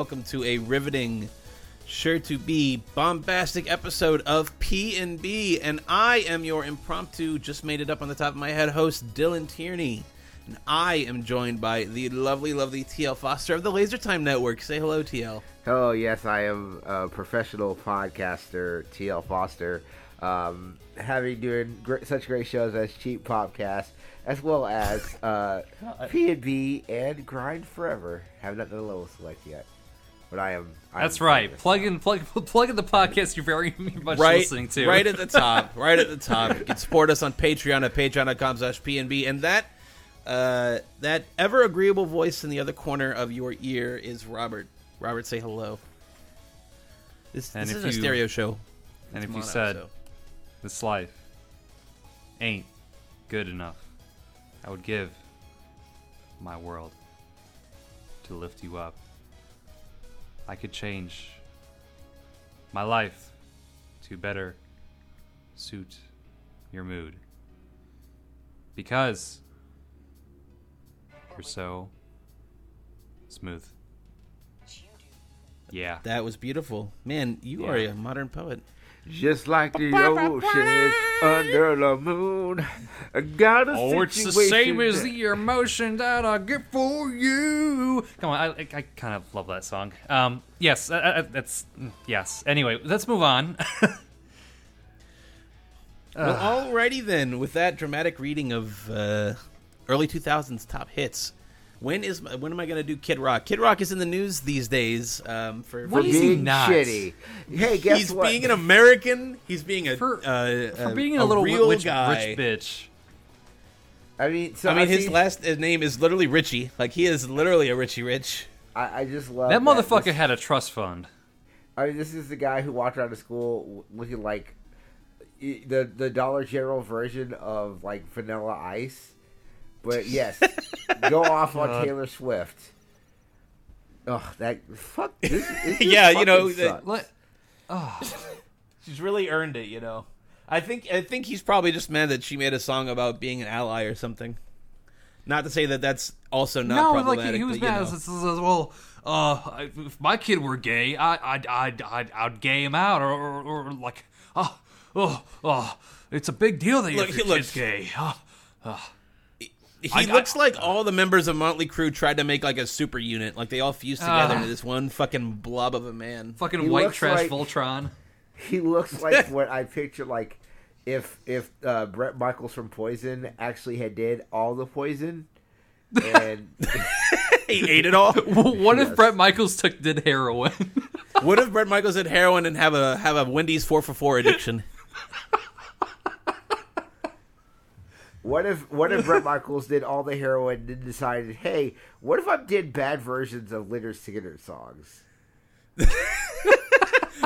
and welcome to a riveting, sure to be bombastic episode of P and B. And I am your impromptu, just made it up on the top of my head host, Dylan Tierney. And I am joined by the lovely, lovely TL Foster of the Laser Time Network. Say hello, TL. Hello, yes, I am a professional podcaster, TL Foster, um, having doing great, such great shows as Cheap Podcast, as well as uh, P&B and Grind Forever. Have not done a little select yet, but I am. I That's am right. Plug in, plug, plug in the podcast you're very much right, listening to. right at the top, right at the top. You can support us on Patreon at patreon.com slash PNB. And that, uh, that ever agreeable voice in the other corner of your ear is Robert. Robert, say hello. This, And this is a stereo show. and if Come you said so. this life ain't good enough, I would give my world to lift you up. I could change my life to better suit your mood because you're so smooth. Yeah. That was beautiful. Man, you are a modern poet. Just like the ocean under the moon, I got a Oh, it's the same as the emotion that I get for you. Come on, I, I, I kind of love that song. Um, yes, uh, uh, that's yes. Anyway, let's move on. Well, alrighty then. With that dramatic reading of uh, early 2000s top hits, when is when am I going to do Kid Rock? Kid Rock is in the news these days um, for, for is he being not? shitty. Hey, guess he's what? being an American. He's being a For- uh, for a- being a, little real rich, guy. rich bitch. I mean, so I mean, his see- last his name is literally Richie. Like he is literally a Richie Rich. I, I just love That motherfucker this- had a trust fund. I mean, this is the guy who walked around the school looking like the the Dollar General version of like Vanilla Ice. But yes, go off on God. Taylor Swift. Ugh, that fuck. This, this Yeah, you know, fucking that- sucks. Let, She's really earned it, you know. I think I think he's probably just mad that she made a song about being an ally or something. Not to say that that's also not no, problematic. like he was but, you mad. know. It's- it's- it's, Well, uh, if my kid were gay, I, I'd, I'd, I'd, I'd gay him out, or, or, or like, oh, oh, oh, it's a big deal that Look, your he- look. kid's gay. Oh, He I- looks I- like all the members of Motley Crue tried to make like a super unit. Like they all fused together Ah. into this one fucking blob of a man. fucking He white trash like- Voltron. he looks like what I picture like if if uh, Bret Michaels from Poison actually had did all the poison. And he ate it all. what if Bret Michaels took did heroin? what if Bret Michaels had heroin and have a have a Wendy's four for four addiction? What if what if Bret Michaels did all the heroin and then decided, hey, what if I did bad versions of Lynyrd Skynyrd songs?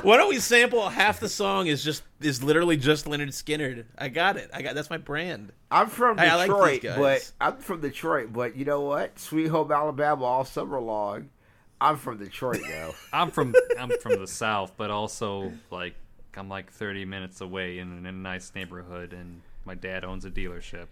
Why don't we sample half the song is just is literally just Lynyrd Skynyrd? I got it. I got that's my brand. I'm from Hey, I like Detroit, these guys. but I'm from Detroit, but you know what? Sweet Home Alabama all summer long. I'm from Detroit though. I'm from I'm from the south, but also like I'm like 30 minutes away in, in a nice neighborhood, and my dad owns a dealership.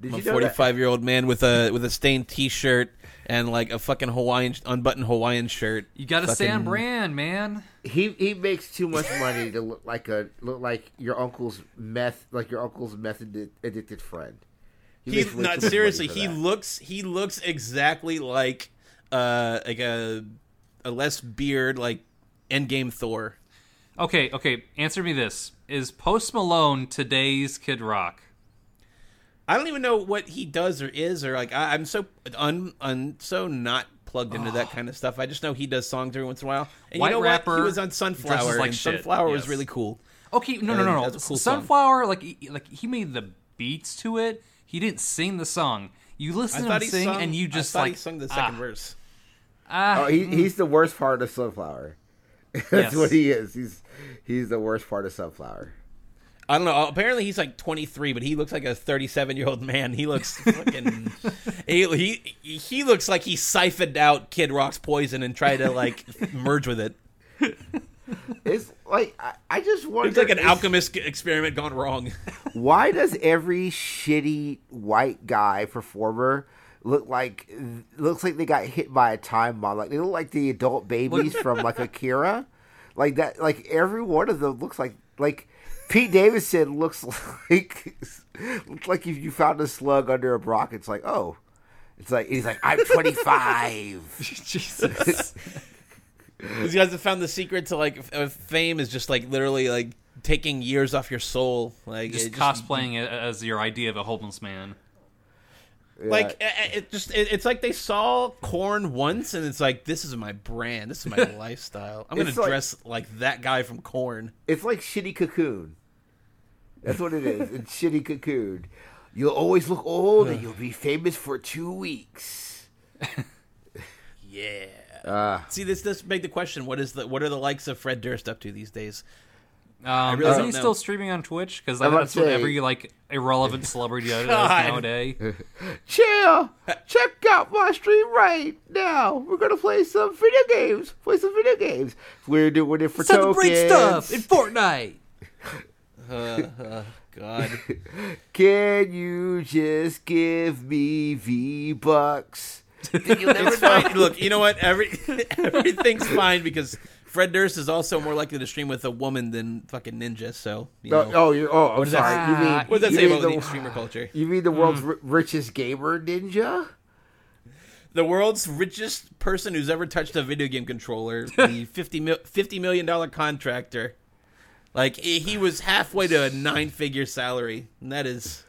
Did I'm a you know 45 year old man with a with a stained T-shirt and like a fucking Hawaiian unbuttoned Hawaiian shirt. You got to stay Fucking- on brand, man. he he makes too much money to look like a look like your uncle's meth like your uncle's meth addicted friend. He makes not seriously. He that. looks he looks exactly like uh like a a less beard like Endgame Thor. Okay, okay. Answer me this: Is Post Malone today's Kid Rock? I don't even know what he does or is or like I, I'm so un, un so not plugged into that kind of stuff. I just know he does songs every once in a while. And White you know rapper, what? He was on Sunflower, like and shit, Sunflower was really cool. Okay, no, no, no, no. that's a cool song. Sunflower, like, like he made the beats to it. He didn't sing the song. You listen to him sing, sung, and you just I thought like he sung the second ah, verse. ah, Oh, he, he's the worst part of Sunflower. That's Yes. what he is. He's he's the worst part of Sunflower. I don't know. Apparently, he's like 23, but he looks like a 37 year old man. He looks fucking. he, he he looks like he siphoned out Kid Rock's poison and tried to like merge with it. It's like I, I just wonder. It's like an is- alchemist experiment gone wrong. Why does every shitty white guy performer look like looks like they got hit by a time bomb. Like they look like the adult babies from like Akira. Like that. Like every one of them looks like like Pete Davidson looks like looks like if you found a slug under a rock. It's like oh, it's like he's like I'm 25. Jesus. These guys have found the secret to like uh, fame is just like literally like taking years off your soul, like Just it cosplaying it as your idea of a homeless man. Like it, it just it, it's like they saw Korn once and it's like this is my brand, this is my lifestyle. I'm gonna It's like- dress like that guy from Korn. It's like shitty cocoon. That's what it is. It's shitty cocoon. You'll always look old and you'll be famous for two weeks. Yeah. Uh, See, this does make the question: What is the what are the likes of Fred Durst up to these days? Um, really isn't he know. still streaming on Twitch? Because I'm that's to what say- every like irrelevant celebrity does God. nowadays. Chill! Check out my stream right now. We're gonna play some video games. Play some video games. We're doing it for Celebrate tokens. stuff in Fortnite. God, Can you just give me V bucks? it's fine. Look, you know what? Every everything's fine because Fred Durst is also more likely to stream with a woman than fucking Ninja. So, you know. Oh, oh, you're, oh, I'm does that- sorry. You mean what does that you say about the the, streamer culture? you mean the world's hmm. ri- richest gamer ninja? the world's richest person who's ever touched a video game controller, the 50, mil- $50 million contractor. Like he he was halfway to a nine figure salary, and that is.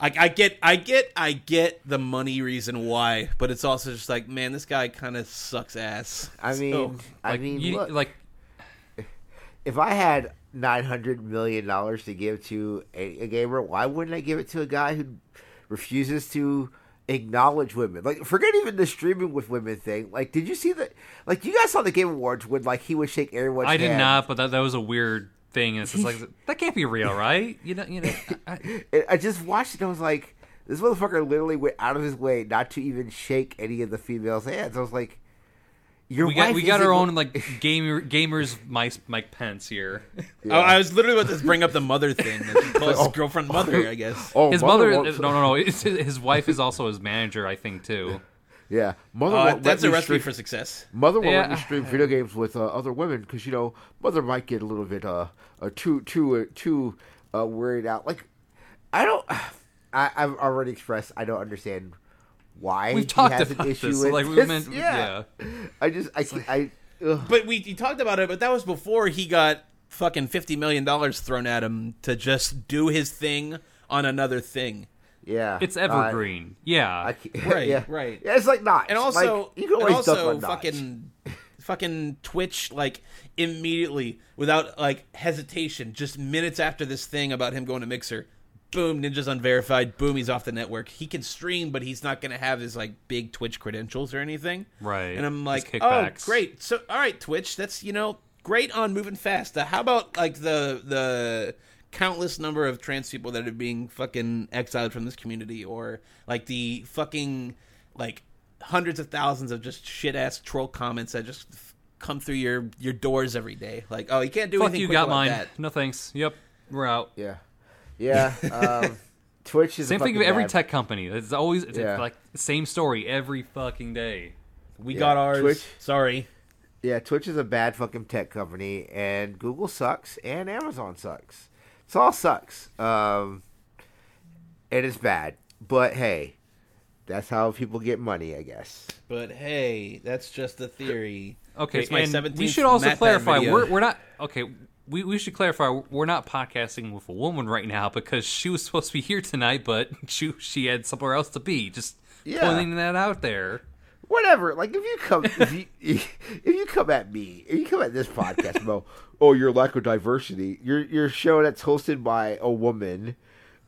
I, I get, I get, I get the money reason why, but it's also just like, man, this guy kind of sucks ass. I So- mean, I Like, mean, you, look, like if I had nine hundred million dollars to give to a, a gamer, why wouldn't I give it to a guy who refuses to acknowledge women? Like, forget even the streaming with women thing. Like, did you see that? Like, you guys saw the Game Awards when like he would shake everyone's I did hand. not, but that, that was a weird thing. And it's just like that can't be real, right? You know, you know. I, I- I just watched it. and I was like, this motherfucker literally went out of his way not to even shake any of the females' hands. I was like, your we got wife we got our own like gamer gamers Mike Mike Pence here. Oh, I was literally about to bring up the mother thing. That he calls girlfriend mother, I guess. Oh, His mother, won't- no, no, no. It's, his wife is also his manager, I think, too. Yeah, mother. Uh, won't that's let a recipe stream- for success. Mother won't let me stream video games with uh, other women because you know mother might get a little bit uh, uh too too uh, too uh, worried out. Like I don't. I, I've already expressed I don't understand why We've he talked has about an issue this. with Like we this. meant, yeah. I just I can't- I. Ugh. But we he talked about it, but that was before he got fucking fifty million dollars thrown at him to just do his thing on another thing. Yeah, It's uh, evergreen. yeah. I Right, yeah. right. Yeah, it's like not. And also, like, you can always duck also fucking, fucking Twitch like immediately without like hesitation, just minutes after this thing about him going to Mixer, boom, Ninja's unverified. Boom, he's off the network. He can stream, but he's not going to have his like big Twitch credentials or anything. Right. And I'm like, oh, great. So, all right, Twitch, that's you know great on moving fast. Uh, how about like the the countless number of trans people that are being fucking exiled from this community, or like the fucking like hundreds of thousands of just shit ass troll comments that just f- come through your your doors every day. Like, oh, you can't do Fuck anything. you, quick got about mine. That. No thanks. Yep, we're out. Yeah, yeah. Um, Twitch is a Same thing with every bad- tech company. It's always it's Yeah. like same story every fucking day. We Yeah, got ours. Twitch. Sorry. Yeah, Twitch is a bad fucking tech company, and Google sucks, and Amazon sucks. It all sucks. Um, it is bad, but hey, that's how people get money, I guess. But hey, that's just a theory. Okay, It's my and 17th we should also Matt clarify we're we're not okay. We, we should clarify we're not podcasting with a woman right now because she was supposed to be here tonight, but she she had somewhere else to be. Just Yeah. pointing that out there. Whatever. Like if you come, if you if you come at me, if you come at this podcast about oh your lack of diversity, your your show that's hosted by a woman,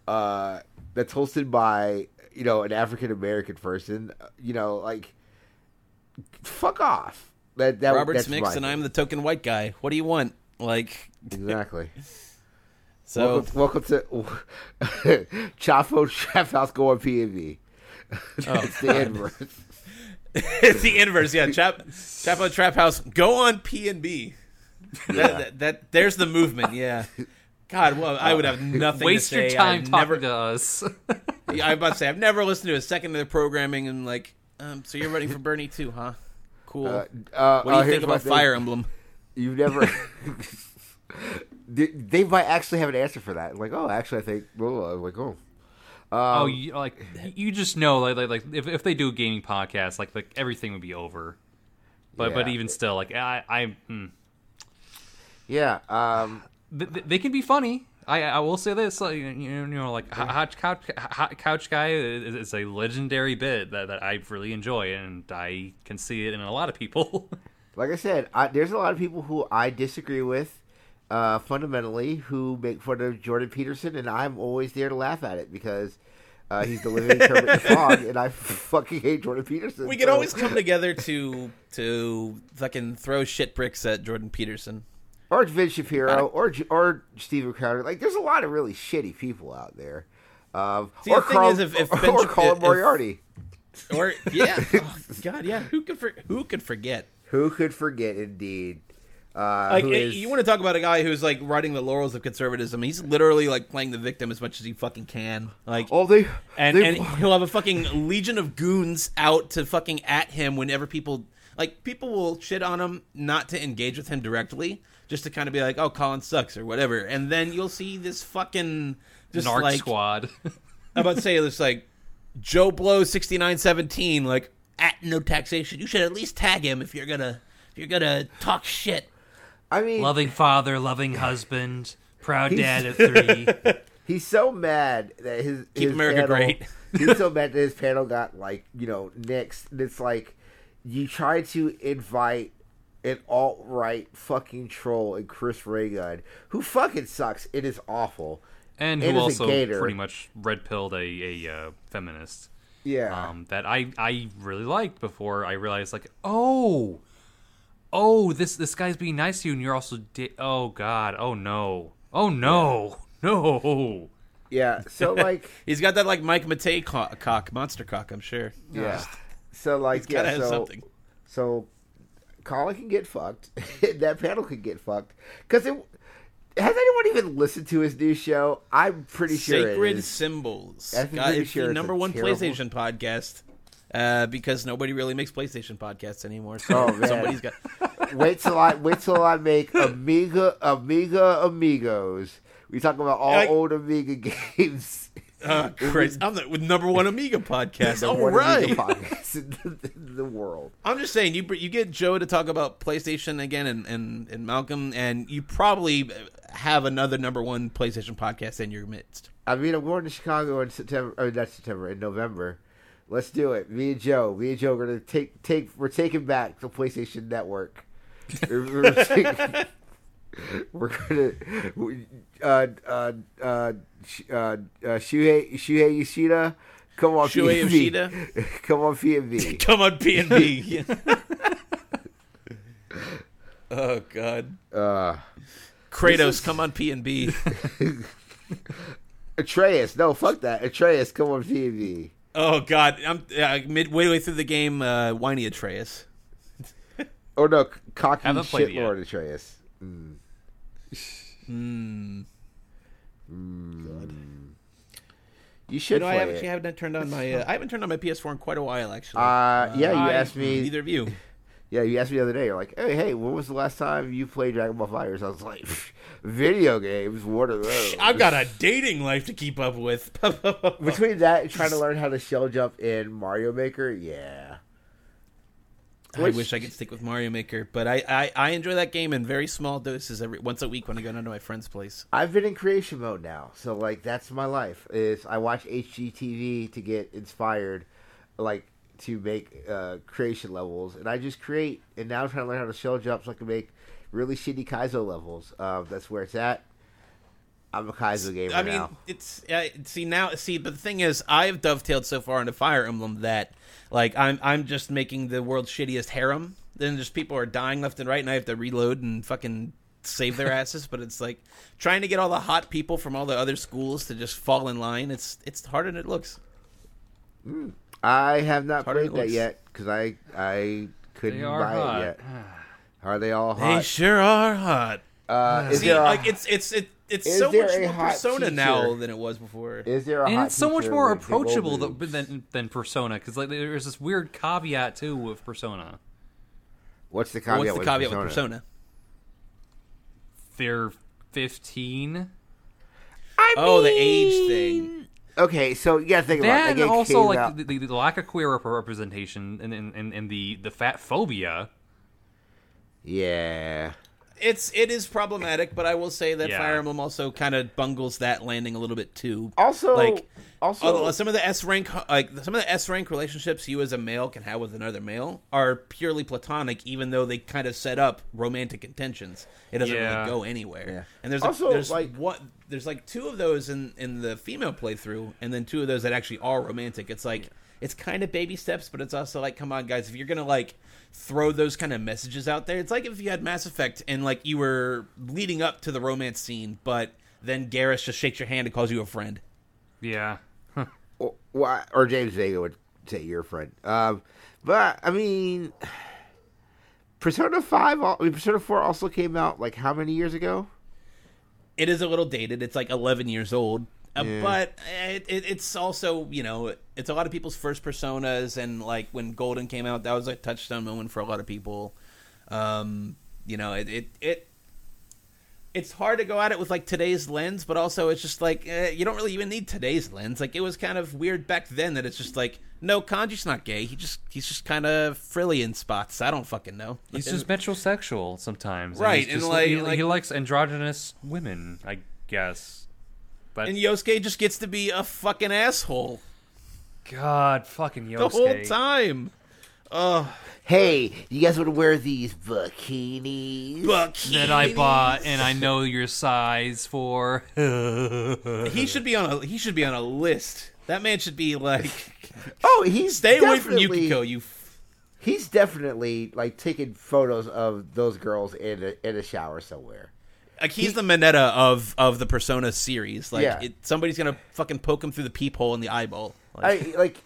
uh, that's hosted by you know an African American person, uh, you know like, fuck off. That that Robert that's Smix and. I'm the token white guy. What do you want? Like, exactly. so welcome, welcome to Chapo Trap House Go on P and V. That's the inverse. it's the inverse. Yeah, Chap Chapo Trap House. Go on P and B. That, that, that there's the movement. Yeah. God, well, I would have nothing Waste to say. your time I've talking never, to us. Yeah, I'm about to say I've never listened to a second of their programming and like, um, so you're running for Bernie too, huh? Cool. Uh, uh, what do you uh, think about. Fire Emblem? You've never. they, they might actually have an answer for that. Like, oh, actually, I think. Well, I'm like, oh. Oh, Um, you, like you just know, like, like, like if, if they do a gaming podcast, like, like everything would be over. But but even still, like I I mm, yeah. Um, th- th- they can be funny. I I will say this, like, you know, like Hot Hot Couch Hot Couch Guy is, is a legendary bit that, that I really enjoy, and I can see it in a lot of people. like I said, I, there's a lot of people who I disagree with, uh, fundamentally, who make fun of Jordan Peterson, and I'm always there to laugh at it because uh, he's the living Kermit the Frog, and I fucking hate Jordan Peterson. We could so- always come together to to fucking throw shit bricks at Jordan Peterson. or Vince Shapiro, or or Steven Crowder. Like, there's a lot of really shitty people out there. Um, See, or the thing Carl, is, if- if or, Ben or Shap- Colin if- Moriarty. Or yeah, oh, God, yeah. Who could for, who could forget? Who could forget, indeed? Uh, Like eh, is- you want to talk about a guy who's like riding the laurels of conservatism? He's literally like playing the victim as much as he fucking can. Like Oh, they and they, and he'll have a fucking legion of goons out to fucking at him whenever people like people will shit on him not to engage with him directly just to kind of be like oh colin sucks or whatever and then you'll see this fucking just Narc like Squad. i'm about to say this like joe blow 6917 like at no taxation you should at least tag him if you're gonna if you're gonna talk shit I mean, loving father, loving husband, proud dad of three. he's so mad that his Keep his America panel, great. he's so mad that his panel got like you know nixed. And It's like you try to invite an alt right fucking troll and Chris Ray Gun, who fucking sucks. It is awful. and And who is a also pretty much red pilled a, a uh, feminist. Yeah. um, that I I really liked before I realized like oh oh this this guy's being nice to you and you're also di- oh god oh no oh no no yeah. So like he's got that like mike matei co- cock monster cock i'm sure yeah. So like gotta yeah. have So something so Colin can get fucked. that panel can get fucked because it. Has anyone even listened to his new show? I'm pretty sure Sacred is. Symbols. I'm God, pretty it's sure the it's number one terrible- PlayStation podcast. Uh, because nobody really makes PlayStation podcasts anymore. So Oh, somebody's got. wait till I wait till I make Amiga Amiga Amigos. We talk about all Like- old Amiga games. Uh, I'm the number one Amiga podcast. All right. Amiga podcast in the, in the world. I'm just saying, you you get Joe to talk about PlayStation again, and, and, and Malcolm, and you probably have another number one PlayStation podcast in your midst. I mean, I'm going to Chicago in September. Or not September, in November. Let's do it. Me and Joe. Me and Joe are gonna take take. We're taking back the PlayStation Network. we're, we're taking- we're gonna uh uh uh uh, uh Shuhei Shuhei Yoshida. Come on, Shuhei P&B. Yoshida? Come on, PNB. Come on, P and B. Oh God, Uh, Kratos, is- come on, P and B. Atreus. No, fuck that. Atreus, come on, PNB. Oh God, I'm uh, midway through the game. Uh, whiny Atreus. Or no, cocky Haven't played shitlord Atreus. Mm. Mm. You should You know, I play actually it. haven't turned on my. Uh, I haven't turned on my PS4 in quite a while, actually. Uh, yeah, you I- asked me. Neither of you. Yeah, you asked me the other day. You're like, "Hey, hey, when was the last time you played Dragon Ball FighterZ?" I was like, "Video games. What are those?" I've got a dating life to keep up with. between that and trying to learn how to shell jump in Mario Maker. Yeah, I wish I could stick with Mario Maker, but I, I, I enjoy that game in very small doses every once a week when I go down to my friend's place. I've been in creation mode now, so like that's my life. Is I watch HGTV to get inspired, like to make uh, creation levels, and I just create. And now I'm trying to learn how to shell jump so I can make really shitty Kaizo levels. Um, that's where it's at. I'm a Kaizo gamer I mean, now. it's uh, see now see, but the thing is, I've dovetailed so far into Fire Emblem that like I'm I'm just making the world's shittiest harem. Then just people are dying left and right, and I have to reload and fucking save their asses. but it's like trying to get all the hot people from all the other schools to just fall in line. It's it's harder than it looks. I have not harder played that looks. yet because I I couldn't buy hot it yet. Are they all hot? They sure are hot. Uh, is See, a- like it's it's it. it's so much more persona teacher? now than it was before. Is there a and hot it's so much more with big old approachable th- than than Persona because like there's this weird caveat too with Persona. What's the caveat? What's the with caveat Persona? with Persona? They're 15. I Oh, the age thing. Okay, so you gotta think about That and Like, also like out- the, the, the lack of queer representation and, and, and, and the, the fat phobia. yeah. It's it is problematic, but I will say that Yeah. Fire Emblem also kind of bungles that landing a little bit too. Also, Like, also, Although some of the S rank, like some of the S rank relationships you as a male can have with another male are purely platonic, even though they kind of set up romantic intentions. It doesn't Yeah. really go anywhere. Yeah. And there's Also, a, there's like- what there's like two of those in in the female playthrough, and then two of those that actually are romantic. It's like it's kind of baby steps, but it's also like, come on, guys, if you're gonna like throw those kind of messages out there, it's like if you had Mass Effect and like you were leading up to the romance scene, but then Garrus just shakes your hand and calls you a friend. Yeah. or, or- or James Vega would say your friend. Um, but I mean, Persona Five, al- I mean, Persona Four also came out like how many years ago? It is a little dated. It's like 11 years old. Uh, Yeah. But it, it, it's also, you know, it's a lot of people's first personas. And like when Golden came out, that was a touchstone moment for a lot of people. Um, you know, it, it, it, it's hard to go at it with like today's lens, but also it's just like eh, you don't really even need today's lens. Like it was kind of weird back then that it's just like no, Kanji's not gay. He just he's just kind of frilly in spots. I don't fucking know. He's just metrosexual sometimes. Right, he's and like- he, like- he likes androgynous women, I guess. But and Yosuke just gets to be a fucking asshole God, fucking Yosuke. the whole time. Ugh. Hey, you guys want to wear these bikinis? That I bought and I know your size for. He should be on a he should be on a list. That man should be like oh, he's stay away from Yukiko. You f- He's definitely like taking photos of those girls in a, in a shower somewhere. like he's the Mineta of of the Persona series. Like Yeah. it, somebody's gonna fucking poke him through the peephole in the eyeball. Like, I like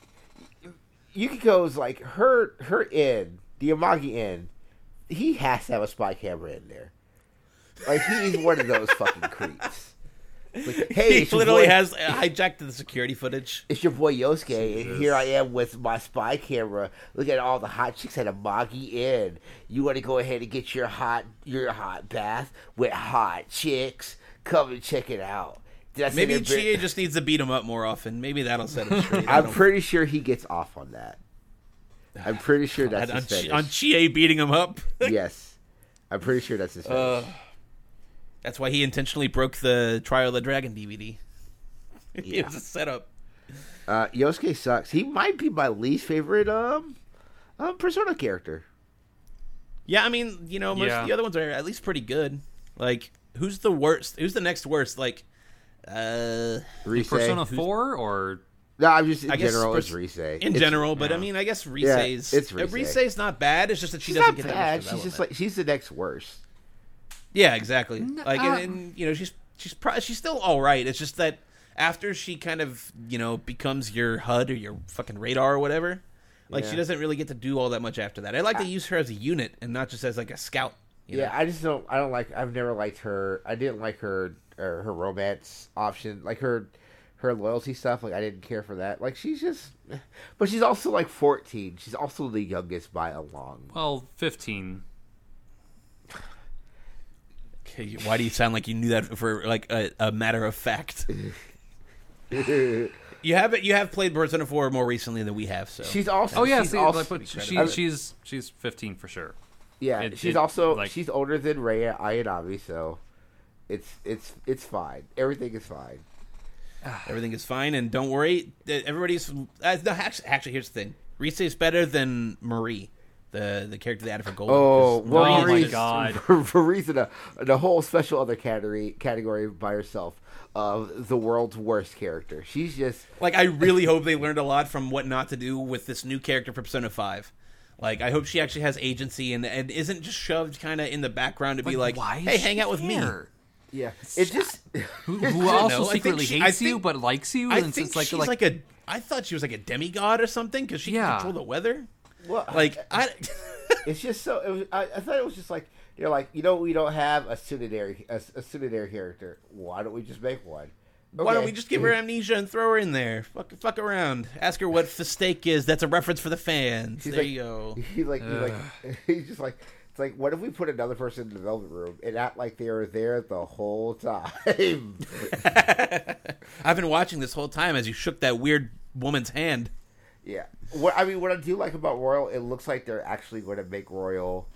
Yukiko's like her her in the Amagi Inn. He has to have a spy camera in there. Like he's one of those fucking creeps. Like, hey, he literally boy- has uh, hijacked the security footage. It's your boy Yosuke, and here I am with my spy camera. Look at all the hot chicks at Amagi Inn. You want to go ahead and get your hot your hot bath with hot chicks? Come and check it out. Did I say Maybe that Chie just needs to beat him up more often. Maybe that'll set him straight. I I'm pretty sure he gets off on that. I'm pretty sure that's on, his Chi- fetish. on Chie beating him up. yes, I'm pretty sure that's his Uh, fetish. That's why he intentionally broke the Trial of the Dragon DVD. Yeah. it's a setup. Uh, Yosuke sucks. He might be my least favorite um, um Persona character. Yeah, I mean, you know, most Yeah. of the other ones are at least pretty good. Like, who's the worst? Who's the next worst? Like, uh, Rise. Persona 4 or. No, I'm just in I general. pers- It's Rise. in It's- general, but I mean, I guess Yeah, Rise's it's Rise. Rise's not bad. It's just that she she's doesn't not get bad. that much She's just like she's the next worst. Yeah, exactly. Like, and, uh, and, you know, she's she's pro- she's still all right. It's just that after she kind of you know becomes your HUD or your fucking radar or whatever, like Yeah. she doesn't really get to do all that much after that. I like to use her as a unit and not just as like a scout. you Yeah, know? I just don't. I don't like. I've never liked her. I didn't like her. Or her romance option, like her, her loyalty stuff. Like I didn't care for that. Like she's just, but she's also like 14. She's also the youngest by a long. Well, 15. Okay, Why do you sound like you knew that for like a, a matter of fact? You have You have played Persona Four more recently than we have. So She's also. Oh, yeah, she's see, also, like, but she, she's, she's 15 for sure. yeah. it- she's it, also like- she's older than Rei Ayanami, so it's it's it's fine. Everything is fine. everything is fine, and don't worry. Everybody's uh, no, actually, actually, here's the thing: Rise is better than Marie, the the character they added for Gold. Oh, 'cause well, Oh my Marie's, God. Marie's in a, a whole special other category category by herself of the world's worst character. She's just like I really hope they learned a lot from what not to do with this new character for Persona Five. Like I hope she actually has agency and and isn't just shoved kind of in the background to be like, why hey, hang out with me. there? yeah. It just Who, who also know. Secretly she- hates I you but likes you? I and think it's like, she's like, like, a. I thought she was like a demigod or something because she Yeah. can control the weather. Well, Like I. it's just so. It was, I, I thought it was just like you're like, you know, we don't have a Tsundere, a, a character. Why don't we just make one? Why don't we just give her amnesia and throw her in there? Fuck, fuck around. Ask her what fistake is. That's a reference for the fans. He's there like- you go. He's like, he's like, he's just like, it's like, what if we put another person in the development room and act like they were there the whole time? I've been watching this whole time as you shook that weird woman's hand. Yeah. What I mean, what I do like about Royal, it looks like they're actually going to make Royal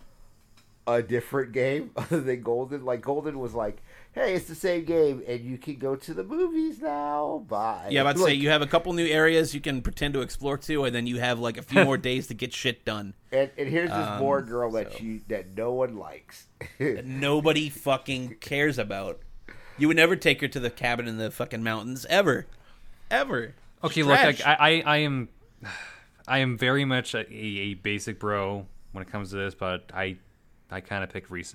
a different game other than Golden. Like Golden was like, hey, it's the same game, and you can go to the movies now. Bye. Yeah, I'm about to Like, say you have a couple new areas you can pretend to explore to, and then you have like a few more days to get shit done. And, and here's this Um, bored girl that so- you that no one likes. that nobody fucking cares about. You would never take her to the cabin in the fucking mountains ever, ever. Okay, It's look, trash. I, I, I am, I am very much a, a basic bro when it comes to this, but I, I kind of pick Rise.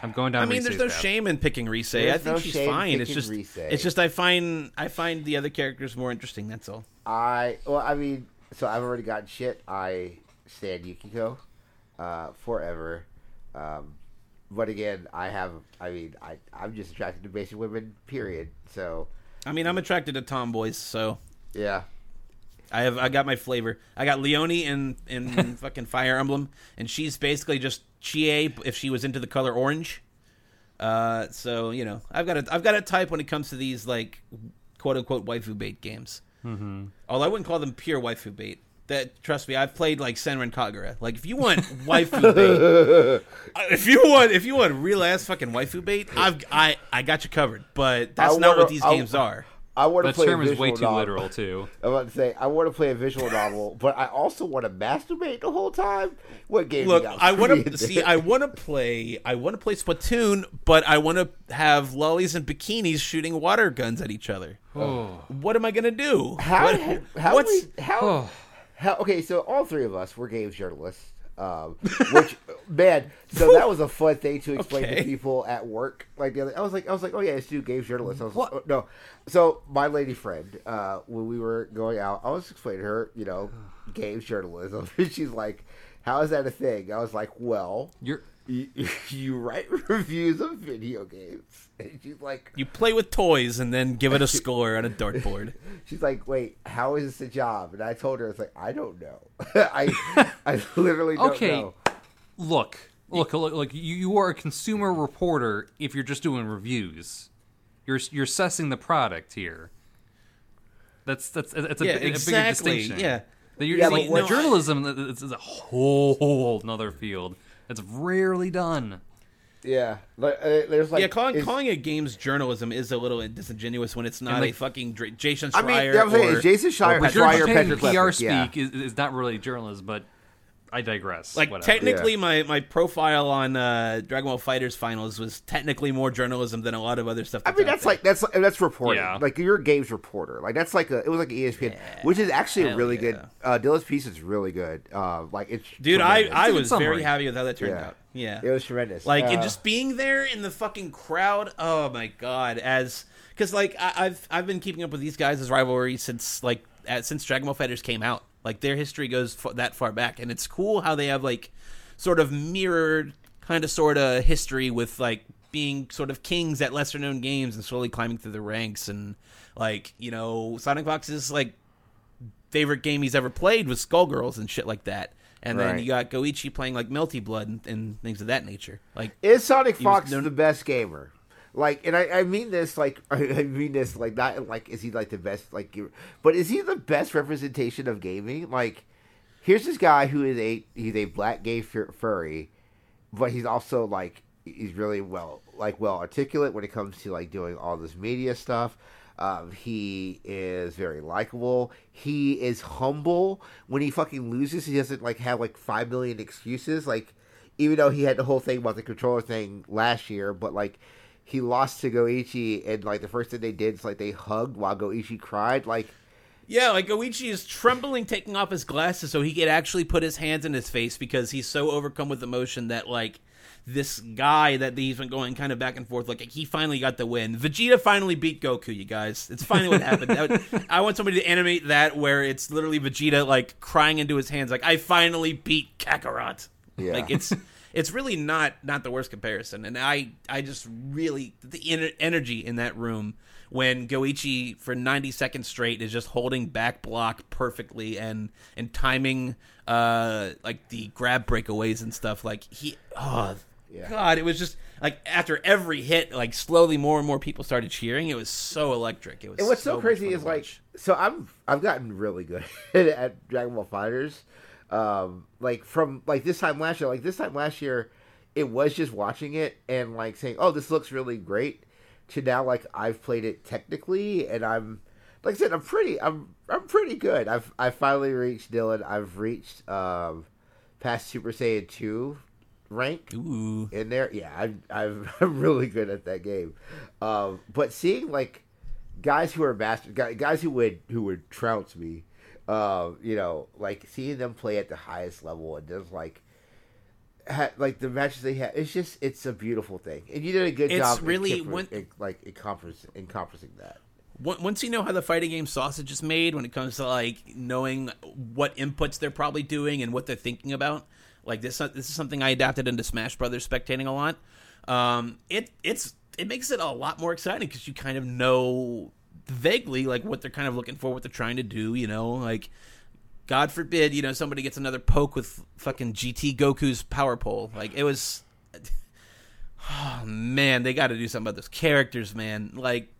I'm going down. I mean, there's no path. shame in picking Rise. I think no she's fine. It's just, Rise. it's just I find I find the other characters more interesting. That's all. I well, I mean, so I've already gotten shit. I stand Yukiko uh, forever, um, but again, I have. I mean, I I'm just attracted to basic women. Period. So I mean, I'm attracted to tomboys, so yeah, I have I got my flavor. I got Leonie in in fucking Fire Emblem, and she's basically just Chie if she was into the color orange. Uh, so you know, I've got a I've got a type when it comes to these like quote unquote waifu bait games. Mm-hmm. Although I wouldn't call them pure waifu bait. That trust me, I've played like Senran Kagura. Like if you want waifu bait, uh, if you want if you want real ass fucking waifu bait, I've I I got you covered. But that's I not wanna- what these I- games are. I want to That play term a is visual way too novel. literal too. I'm about to say I want to play a visual novel, but I also want to masturbate the whole time. What game? Look, I want to see. I want to play. I want to play Splatoon, but I want to have lollies and bikinis shooting water guns at each other. Oh, What am I gonna do? How? What- how? what's we, how, Oh. how? Okay, so all three of us were games journalists. Um, which man, so that was a fun thing to explain Okay. to people at work. Like the other, I was like, I was like, oh yeah, it's two games journalists. I was What? oh, no. So my lady friend, uh, when we were going out, I was explaining to her, you know, games journalism. She's like, how is that a thing? I was like, well, you're you, you write reviews of video games, she's like, you play with toys and then give it a score on a dartboard? She's like, "Wait, how is this a job?" And I told her, "It's like I don't know. I, I literally don't Okay. know." look, look, look, look. You, you are a consumer reporter if you're just doing reviews. You're you're assessing the product here. That's that's it's a, Yeah, a bigger exactly, distinction. yeah. That you're Yeah, like, but what- journalism is is a whole another field that's rarely done. Yeah, like, uh, there's like yeah, calling is- calling it games journalism is a little disingenuous when it's not And, a fucking Dra- Jason I Schreier mean, yeah, I'm saying or Jason Schreier, But you're Schreier, saying Patrick PR Lefferts, speak yeah. is, is not really journalism, but I digress. like Whatever. technically Yeah. my, my profile on uh, Dragon Ball FighterZ finals was technically more journalism than a lot of other stuff. I That's mean, that's there. like that's that's reporting. Yeah. Like you're a games reporter. Like that's like a it was like ESPN, which is actually a really yeah. good. Uh, Dylan's piece is really good. Uh, like it's dude. I tremendous. I a good was very summary. happy with how that turned Yeah. out. Yeah, it was tremendous. like and Uh, just being there in the fucking crowd. Oh my god, as because like I, I've I've been keeping up with these guys' rivalry since like at, since Dragon Ball FighterZ came out. Like their history goes f- that far back, and it's cool how they have like sort of mirrored kind of sort of history with like being sort of kings at lesser known games and slowly climbing through the ranks and like you know Sonic Fox's like favorite game he's ever played was Skullgirls and shit like that. And then you got Goichi playing like Melty Blood and, and things of that nature. Like Is Sonic Fox known- the best gamer? Like, and I, I mean this like I mean this like not like is he like the best like, but is he the best representation of gaming? Like, here's this guy who is a he's a black gay fur- furry, but he's also like he's really well like well articulate when it comes to like doing all this media stuff. Um, he is very likable. He is humble. When he fucking loses, he doesn't like have like five million excuses. Like even though he had the whole thing about the controller thing last year, but like he lost to Goichi, and like the first thing they did is like they hugged while Goichi cried. Like Yeah, like Goichi is trembling, taking off his glasses so he could actually put his hands in his face because he's so overcome with emotion that like this guy that he's been going kind of back and forth, like he finally got the win. Vegeta finally beat Goku, you guys. It's finally what happened. I, would- I want somebody to animate that where it's literally Vegeta like crying into his hands, like I finally beat Kakarot. Yeah. Like it's it's really not not the worst comparison. And I I just really the ener- energy in that room when Goichi for 90 seconds straight is just holding back block perfectly and and timing uh like the grab breakaways and stuff like he oh Yeah. god it was just like after every hit like slowly more and more people started cheering it was so electric it was And what's so, much crazy is like, so I'm I've gotten really good at Dragon Ball FighterZ. Um, like from like this time last year, like this time last year, it was just watching it and like saying, "Oh, this looks really great." To now, like I've played it technically, and I'm like I said, I'm pretty, I'm I'm pretty good. I've I finally reached Dylan. I've reached um past Super Saiyan two rank ooh in there. Yeah, I'm, I'm I'm really good at that game. Um, but seeing like guys who are masters, guys, guys who would who would trounce me, um, you know, like seeing them play at the highest level and just like. Ha, like the matches they had, it's just it's a beautiful thing, and you did a good It's job. in really compre- when- in, like encompass, encompassing that. Once you know how the fighting game sausage is made when it comes to like knowing what inputs they're probably doing and what they're thinking about like this this is something i adapted into smash brothers spectating a lot um it it's it makes it a lot more exciting because you kind of know vaguely like what they're kind of looking for what they're trying to do you know like god forbid you know somebody gets another poke with fucking gt goku's power pole like it was oh man they got to do something about those characters man like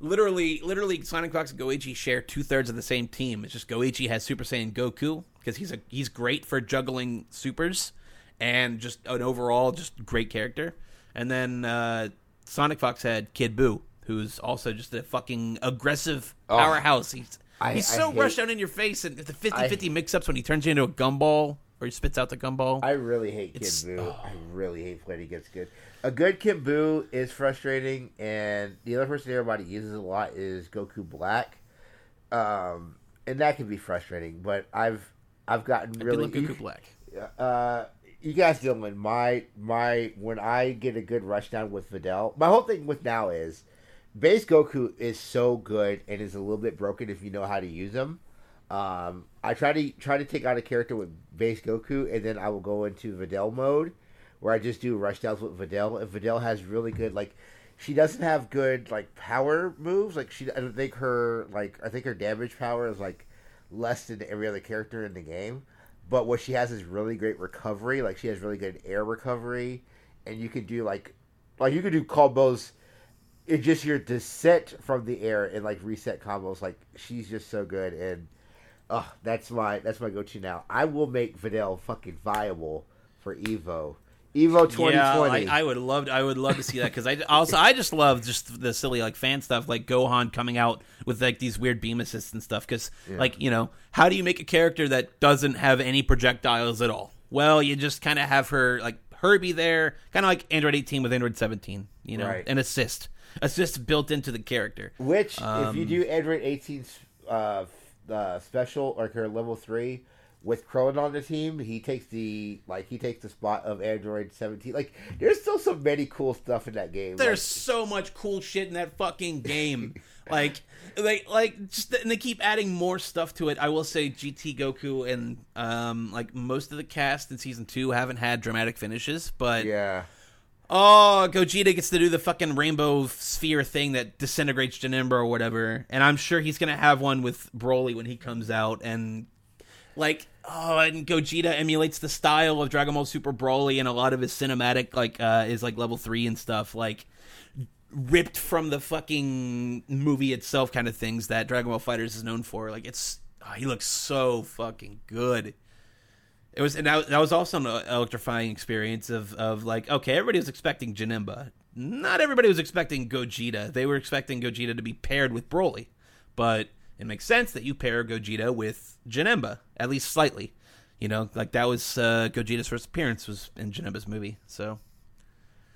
literally, literally, Sonic Fox and Goichi share two thirds of the same team. It's just Goichi has Super Saiyan Goku because he's a he's great for juggling supers and just an overall just great character. And then uh, Sonic Fox had Kid Buu, who's also just a fucking aggressive Oh. powerhouse. He's I- he's so hate- rushed down in your face and the 50-50 mix-ups when he turns you into a gumball or he spits out the gumball. I really hate Kid It's- Buu. oh. I really hate when he gets good. A good Kid Buu is frustrating, and the other person everybody uses a lot is Goku Black, um, and that can be frustrating. But I've I've gotten really Goku Black. uh, you guys Dylan, my my when I get a good rush down with Videl, my whole thing with now is base Goku is so good and is a little bit broken if you know how to use him. Um, I try to try to take out a character with base Goku, and then I will go into Videl mode, where I just do rush downs with Videl. And Videl has really good like, she doesn't have good like power moves. Like she, I don't think her like I think her damage power is like less than every other character in the game. But what she has is really great recovery. Like she has really good air recovery, and you can do like, like you can do combos. It's just your descent from the air and like reset combos. Like she's just so good, and oh, that's my that's my go to now. I will make Videl fucking viable for Evo. Evo twenty twenty. Yeah. I, I would love To, I would love to see that because I also I just love just the silly like fan stuff like Gohan coming out with like these weird beam assists and stuff because like you know how do you make a character that doesn't have any projectiles at all? Well, you just kind of have her like Herbie there, kind of like Android 18 with Android 17, you know, Right. an assist, assist built into the character. Which, if you Um, do Android 18's uh, f- uh, special or her level three with Krillin on the team, he takes the like he takes the spot of Android 17. Like, there's still some many cool stuff in that game. There's so much cool shit in that fucking game. like, like, like, just and they keep adding more stuff to it. I will say, GT Goku and um, like most of the cast in season two haven't had dramatic finishes, but yeah, oh, Gogeta gets to do the fucking rainbow sphere thing that disintegrates Janemba or whatever, and I'm sure he's gonna have one with Broly when he comes out, and like oh and gogeta emulates the style of dragon ball super broly and a lot of his cinematic like uh is like level three and stuff like ripped from the fucking movie itself kind of things that dragon ball fighters is known for. Like it's oh, he looks so fucking good it was and that, that was also an electrifying experience of of like okay everybody was expecting janemba not everybody was expecting gogeta they were expecting gogeta to be paired with broly but it makes sense that you pair Gogeta with Janemba, at least slightly. You know, like that was uh, Gogeta's first appearance was in Janemba's movie. So,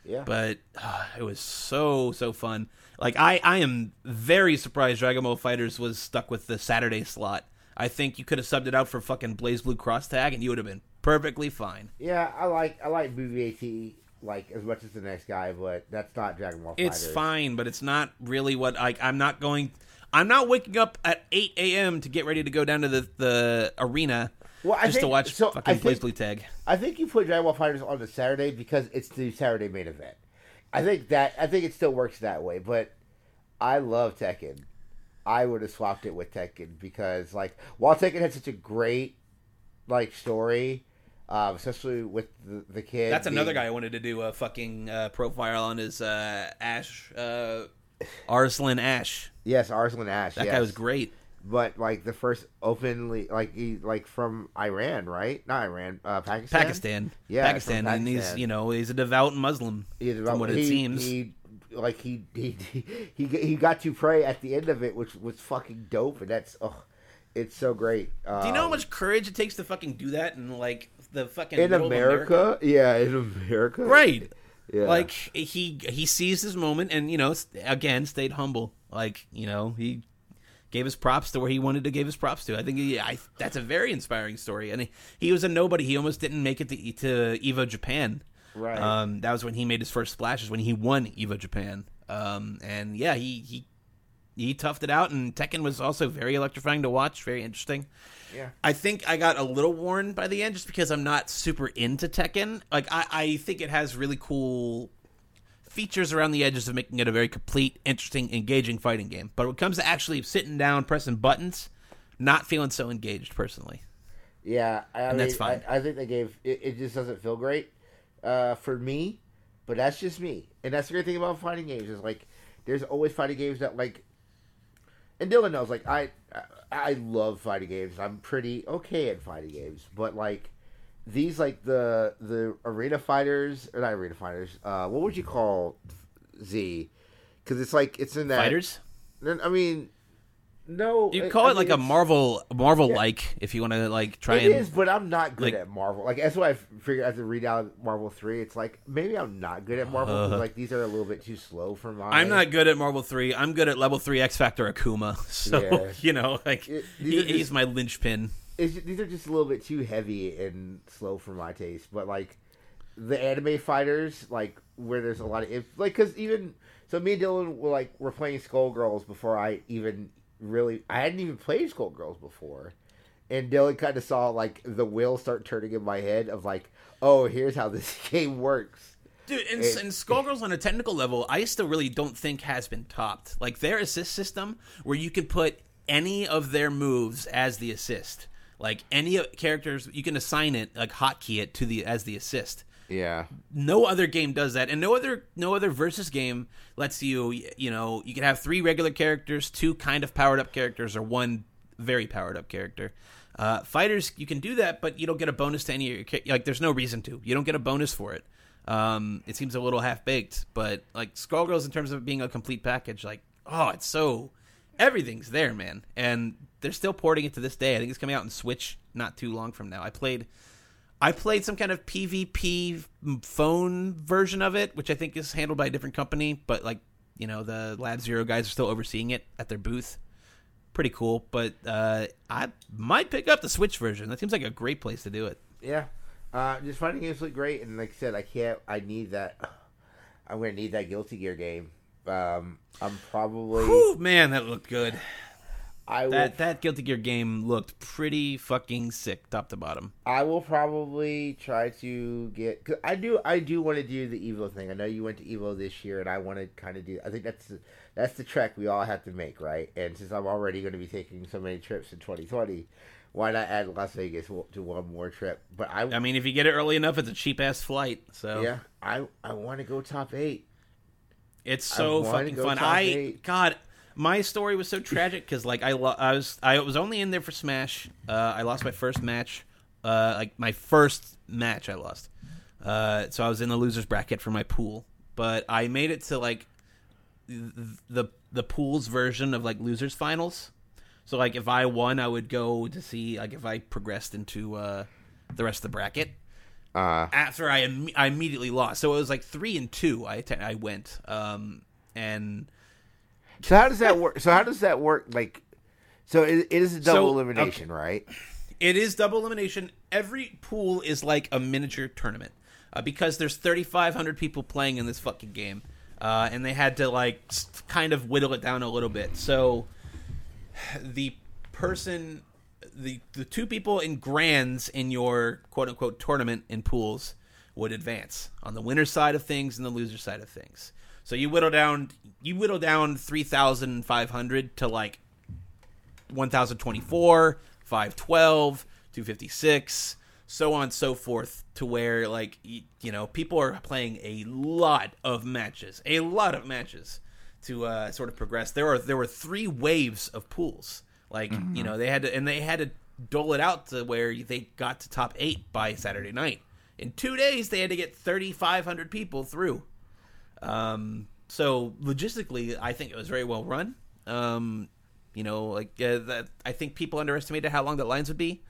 yeah. but uh, it was so so fun. Like I I am very surprised Dragon Ball FighterZ was stuck with the Saturday slot. I think you could have subbed it out for fucking BlazBlue Cross Tag, and you would have been perfectly fine. yeah, I like I like movie AT like as much as the next guy, but that's not Dragon Ball. It's Fighters. fine, but it's not really what I. I'm not going. I'm not waking up at 8 a.m. to get ready to go down to the the arena Well, I just to watch so fucking think- BlazBlue Tag. I think you put Dragon Ball FighterZ on the Saturday because it's the Saturday main event. I think that I think it still works that way, but I love Tekken. I would have swapped it with Tekken because like while Tekken had such a great like story, um, especially with the, the kid. That's another guy I wanted to do a fucking uh, profile on is uh, Ash uh, Arslan Ash. Yes, Arslan Ash. That yes. guy was great. But like the first openly, like he like from Iran, right? Not Iran, uh, Pakistan. Pakistan, Yeah, Pakistan, and he's you know he's a devout Muslim. He, From what it seems. he like he he, he he got to pray at the end of it, which was fucking dope, and that's oh, it's so great. Um, Do you know how much courage it takes to fucking do that in like the fucking in of America? Yeah, in America, Right. Yeah, Like he he seized his moment and you know again stayed humble. Like you know he gave his props to where he wanted to give his props to. I think he, I, that's a very inspiring story. And he, he was a nobody. He almost didn't make it to, to Evo Japan. Right. Um, that was when he made his first splashes when he won Evo Japan. Um, and yeah, he he he toughed it out. And Tekken was also very electrifying to watch. Very interesting. yeah. I think I got a little worn by the end just because I'm not super into Tekken. Like I, I think it has really cool features around the edges of making it a very complete, interesting, engaging fighting game. But when it comes to actually sitting down, pressing buttons, not feeling so engaged personally. Yeah, I, mean, that's fine. I, I think they gave it, it. just doesn't feel great uh, for me, but that's just me. And that's the great thing about fighting games is like, there's always fighting games that like, and Dylan knows like I, I love fighting games. I'm pretty okay at fighting games, but like these like the the arena fighters or not arena fighters. Uh, what would you call Z? Because it's like it's in that Fighters, I mean, no, you call I it like mean, a Marvel Marvel like if you want to like try It and is, but I'm not good like- at Marvel. Like that's why I figured after read out Marvel three, it's like maybe I'm not good at Marvel. Uh. like these are a little bit too slow for my. I'm not good at Marvel three. I'm good at level three X Factor Akuma. So Yeah. you know, like It- he, these are he's just- my linchpin. It's, these are just a little bit too heavy and slow for my taste. But like the anime fighters, like where there's a lot of like because even so, me and Dylan were like we're playing Skullgirls before I even really I hadn't even played Skullgirls before. And Dylan kind of saw like the wheels start turning in my head of like, oh, here's how this game works. Dude, and, It- and Skullgirls on a technical level, I still really don't think has been topped. Like their assist system, where you can put any of their moves as the assist. Like any characters, you can assign it, like hotkey it to the as the assist. Yeah. No other game does that, and no other no other versus game lets you. You know, you can have three regular characters, two kind of powered up characters, or one very powered up character. Uh, fighters, you can do that, but you don't get a bonus to any of your like. There's no reason to. You don't get a bonus for it. Um, it seems a little half baked, but like Skullgirls, in terms of being a complete package, like oh, it's so everything's there, man, and they're still porting it to this day. I think it's coming out in Switch not too long from now. I played I played some kind of PvP phone version of it, which I think is handled by a different company, but like, you know, the Lab Zero guys are still overseeing it at their booth. Pretty cool, but uh, I might pick up the Switch version. That seems like a great place to do it. Yeah. Uh, just fighting games look great, and like I said, I can't. I need that. I'm gonna need that Guilty Gear game. Um, I'm probably. Whew, man, that looked good. I will. That that Guilty Gear game looked pretty fucking sick, top to bottom. I will probably try to get. Cause I do. I do want to do the Evo thing. I know you went to Evo this year, and I want to kind of do. I think that's that's the trek we all have to make, right? And since I'm already going to be taking so many trips in 2020, why not add Las Vegas to one more trip? But I. I mean, if you get it early enough, it's a cheap ass flight. So yeah. I I want to go top eight. It's so fucking fun. I eight. God, my story was so tragic because like I lo- I was I was only in there for Smash. Uh, I lost my first match. Uh, like my first match, I lost. Uh, so I was in the losers bracket for my pool, but I made it to like the the pool's version of like losers finals. So like if I won, I would go to see like if I progressed into uh, the rest of the bracket Uh, after I, Im- I immediately lost. So it was like three and two. I I went, um, and so how does that work? So how does that work? Like, so it, it is a double So, elimination, right? it is double elimination. Every pool is like a miniature tournament uh, because there's 3,500 people playing in this fucking game, uh, and they had to like kind of whittle it down a little bit. So the person the the two people in grands in your quote unquote tournament in pools would advance on the winner side of things and the loser side of things. So you whittle down you whittle down three thousand five hundred to like one thousand twenty four, five twelve, two fifty six, so on and so forth to where like y- you know people are playing a lot of matches, a lot of matches to uh, sort of progress. There are there were three waves of pools. Like you know they had to and they had to dole it out to where they got to top eight by Saturday night. In two days, they had to get thirty five hundred people through. Um, so logistically, I think it was very well run. Um, you know, like uh, that. I think people underestimated how long the lines would be,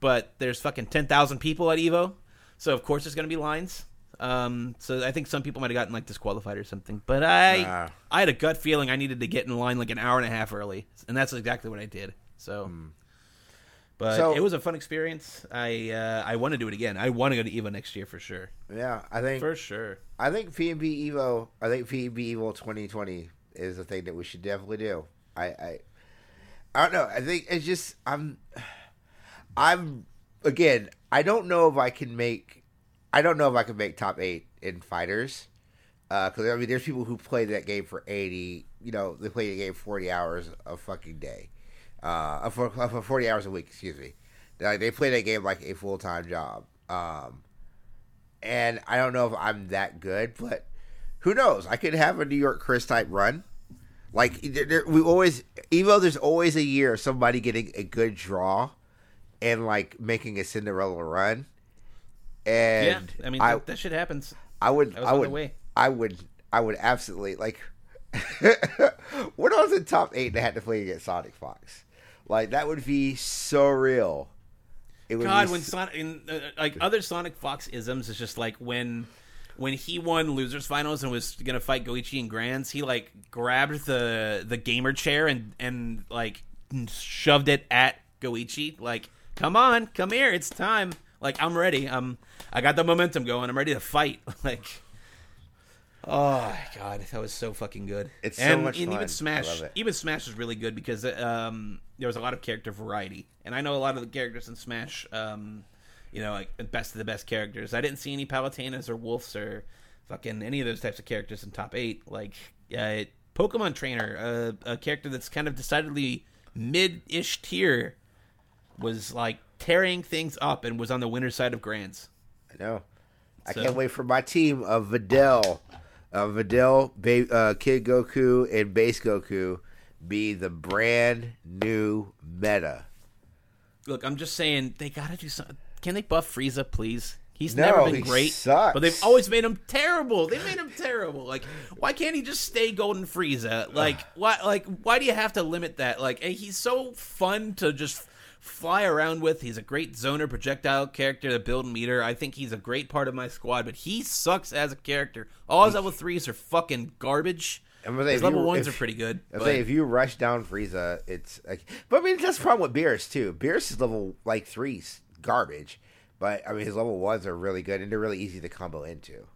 but there's fucking ten thousand people at Evo, so of course there's going to be lines. Um, so I think some people might have gotten like disqualified or something, but I Nah. I had a gut feeling I needed to get in line like an hour and a half early, and that's exactly what I did. So. But So- it was a fun experience. I uh, I want to do it again. I want to go to Evo next year for sure. Yeah, I think For sure. I think PNB Evo. I think PNB Evo 2020 is a thing that we should definitely do. I, I, I don't know. I think it's just I'm, I'm again. I don't know if I can make. I don't know if I can make top eight in fighters. Because I mean, there's people who play that game for 80. You know, they play the game 40 hours a fucking day, uh, for, for 40 hours a week. Excuse me. Like, they play that game like a full time job. Um, and I don't know if I'm that good, but who knows? I could have a New York Chris type run. Like there, there- we always, Evo, there's always a year of somebody getting a good draw and like making a Cinderella run. And yeah, I mean I, that, that shit happens. I would, was I would. I would, I would absolutely like. when I was in top eight and I had to play against Sonic Fox, like that would be so real. It would God, be when so- Sonic, in, uh, like other Sonic Fox isms, is just like when when he won losers finals and was gonna fight Goichi in grands, he like grabbed the the gamer chair and and like shoved it at Goichi, like, "Come on, come here, it's time." Like I'm ready. I'm I got the momentum going. I'm ready to fight. Like, oh my god, that was so fucking good. It's so much and fun. even Smash, even Smash is really good because um, there was a lot of character variety, and I know a lot of the characters in Smash. Um, you know, like best of the best characters. I didn't see any Palutenas or Wolves or fucking any of those types of characters in top eight. Like, uh, Pokemon Trainer, uh, a character that's kind of decidedly mid-ish tier, was like tearing things up and was on the winner's side of Grands. I know. I So- can't wait for my team of Videl, uh, Videl, ba- uh, Kid Goku, and Base Goku be the brand new meta. Look, I'm just saying they gotta do something. Can they buff Frieza, please? He's No, never been he great, sucks. but they've always made him terrible. They made him terrible. Like, why can't he just stay Golden Frieza? Like, why? Like, why do you have to limit that? Like, he's so fun to just fly around with. He's a great zoner projectile character to build meter. I think he's a great part of my squad, but he sucks as a character. All his level threes are fucking garbage. I'm gonna say, His level you- ones if- are pretty good. I but- say if you rush down Frieza, it's like. But I mean, that's the problem with Beerus too. Beerus is level like three's garbage, but I mean his level ones are really good and they're really easy to combo into.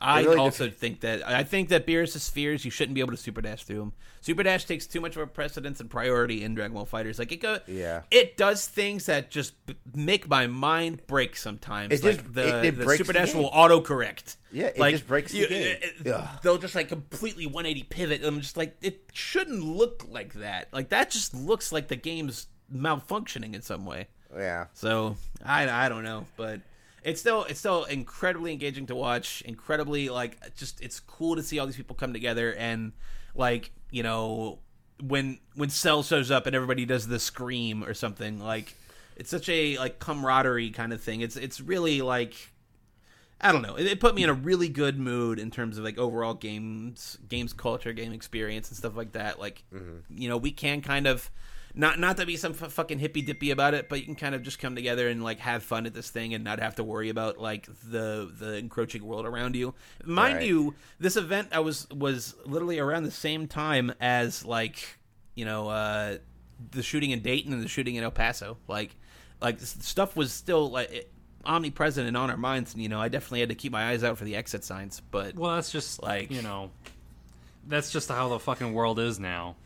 I really also think that I think that Beerus' spheres you shouldn't be able to super dash through them. Super dash takes too much of a precedence and priority in Dragon Ball FighterZ. Like it go, Yeah. it does things that just b- make my mind break sometimes. It like just- the, it- it the super dash will autocorrect. Yeah, it like, just breaks the you- game. it- they'll just like completely 180 pivot. And I'm just like it shouldn't look like that. Like that just looks like the game's malfunctioning in some way. Yeah, So I, I don't know, but it's still it's still incredibly engaging to watch. Incredibly like just it's cool to see all these people come together and like you know when when Cell shows up and everybody does the scream or something like it's such a like camaraderie kind of thing. It's it's really like I don't know. It, it put me in a really good mood in terms of like overall games, games culture, game experience, and stuff like that. Like, mm-hmm. you know, we can kind of not not to be some f- fucking hippy dippy about it, but you can kind of just come together and like have fun at this thing and not have to worry about like the the encroaching world around you. Mind Right. you, this event I was was literally around the same time as like you know uh the shooting in Dayton and the shooting in El Paso. Like like stuff was still like. It, omnipresent and on our minds and you know i definitely had to keep my eyes out for the exit signs but Well, that's just Like- like you know, that's just how the fucking world is now.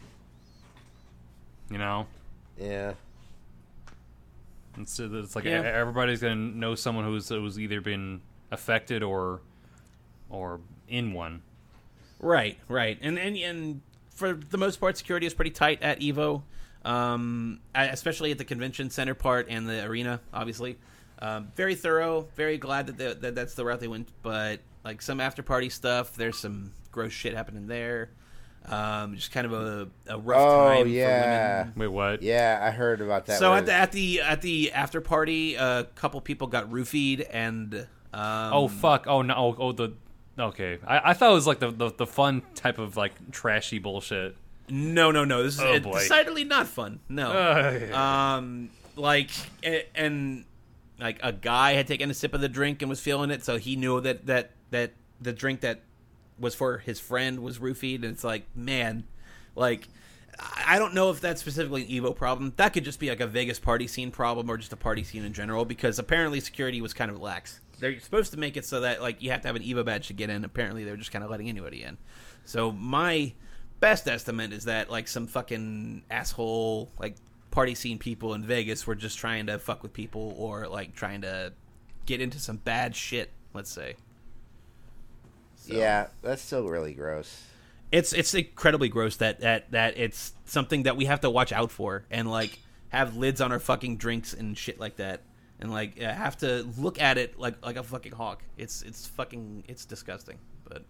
You know, yeah. It's, it's like Yeah. e- everybody's gonna know someone who's who's either been affected or or in one. Right, right, and and and for the most part, security is pretty tight at Evo, um, especially at the convention center part and the arena. Obviously, um, very thorough. Very glad that, the, that that's the route they went. But like some after party stuff, there's some gross shit happening there. Um, just kind of a, a rough Oh, time. yeah. For women. Wait, what? Yeah, I heard about that. So where- at the at the at the after party, a couple people got roofied and. Um, Oh fuck! Oh no! Oh, oh the okay. I, I thought it was like the, the the fun type of like trashy bullshit. No, no, no. This is Oh, boy. decidedly not fun. No. Uh, um like a- and like a guy had taken a sip of the drink and was feeling it so he knew that that that the drink that was for his friend was roofied and it's like man like I don't know if that's specifically an Evo problem. That could just be like a Vegas party scene problem or just a party scene in general because apparently security was kind of lax. They're supposed to make it so that like you have to have an Evo badge to get in. Apparently they're just kind of letting anybody in. So my best estimate is that like some fucking asshole like party scene people in Vegas were just trying to fuck with people or like trying to get into some bad shit, let's say. So- yeah, that's still really gross. it's it's incredibly gross that that that it's something that we have to watch out for and like have lids on our fucking drinks and shit like that and like have to look at it like like a fucking hawk. It's it's fucking it's disgusting. But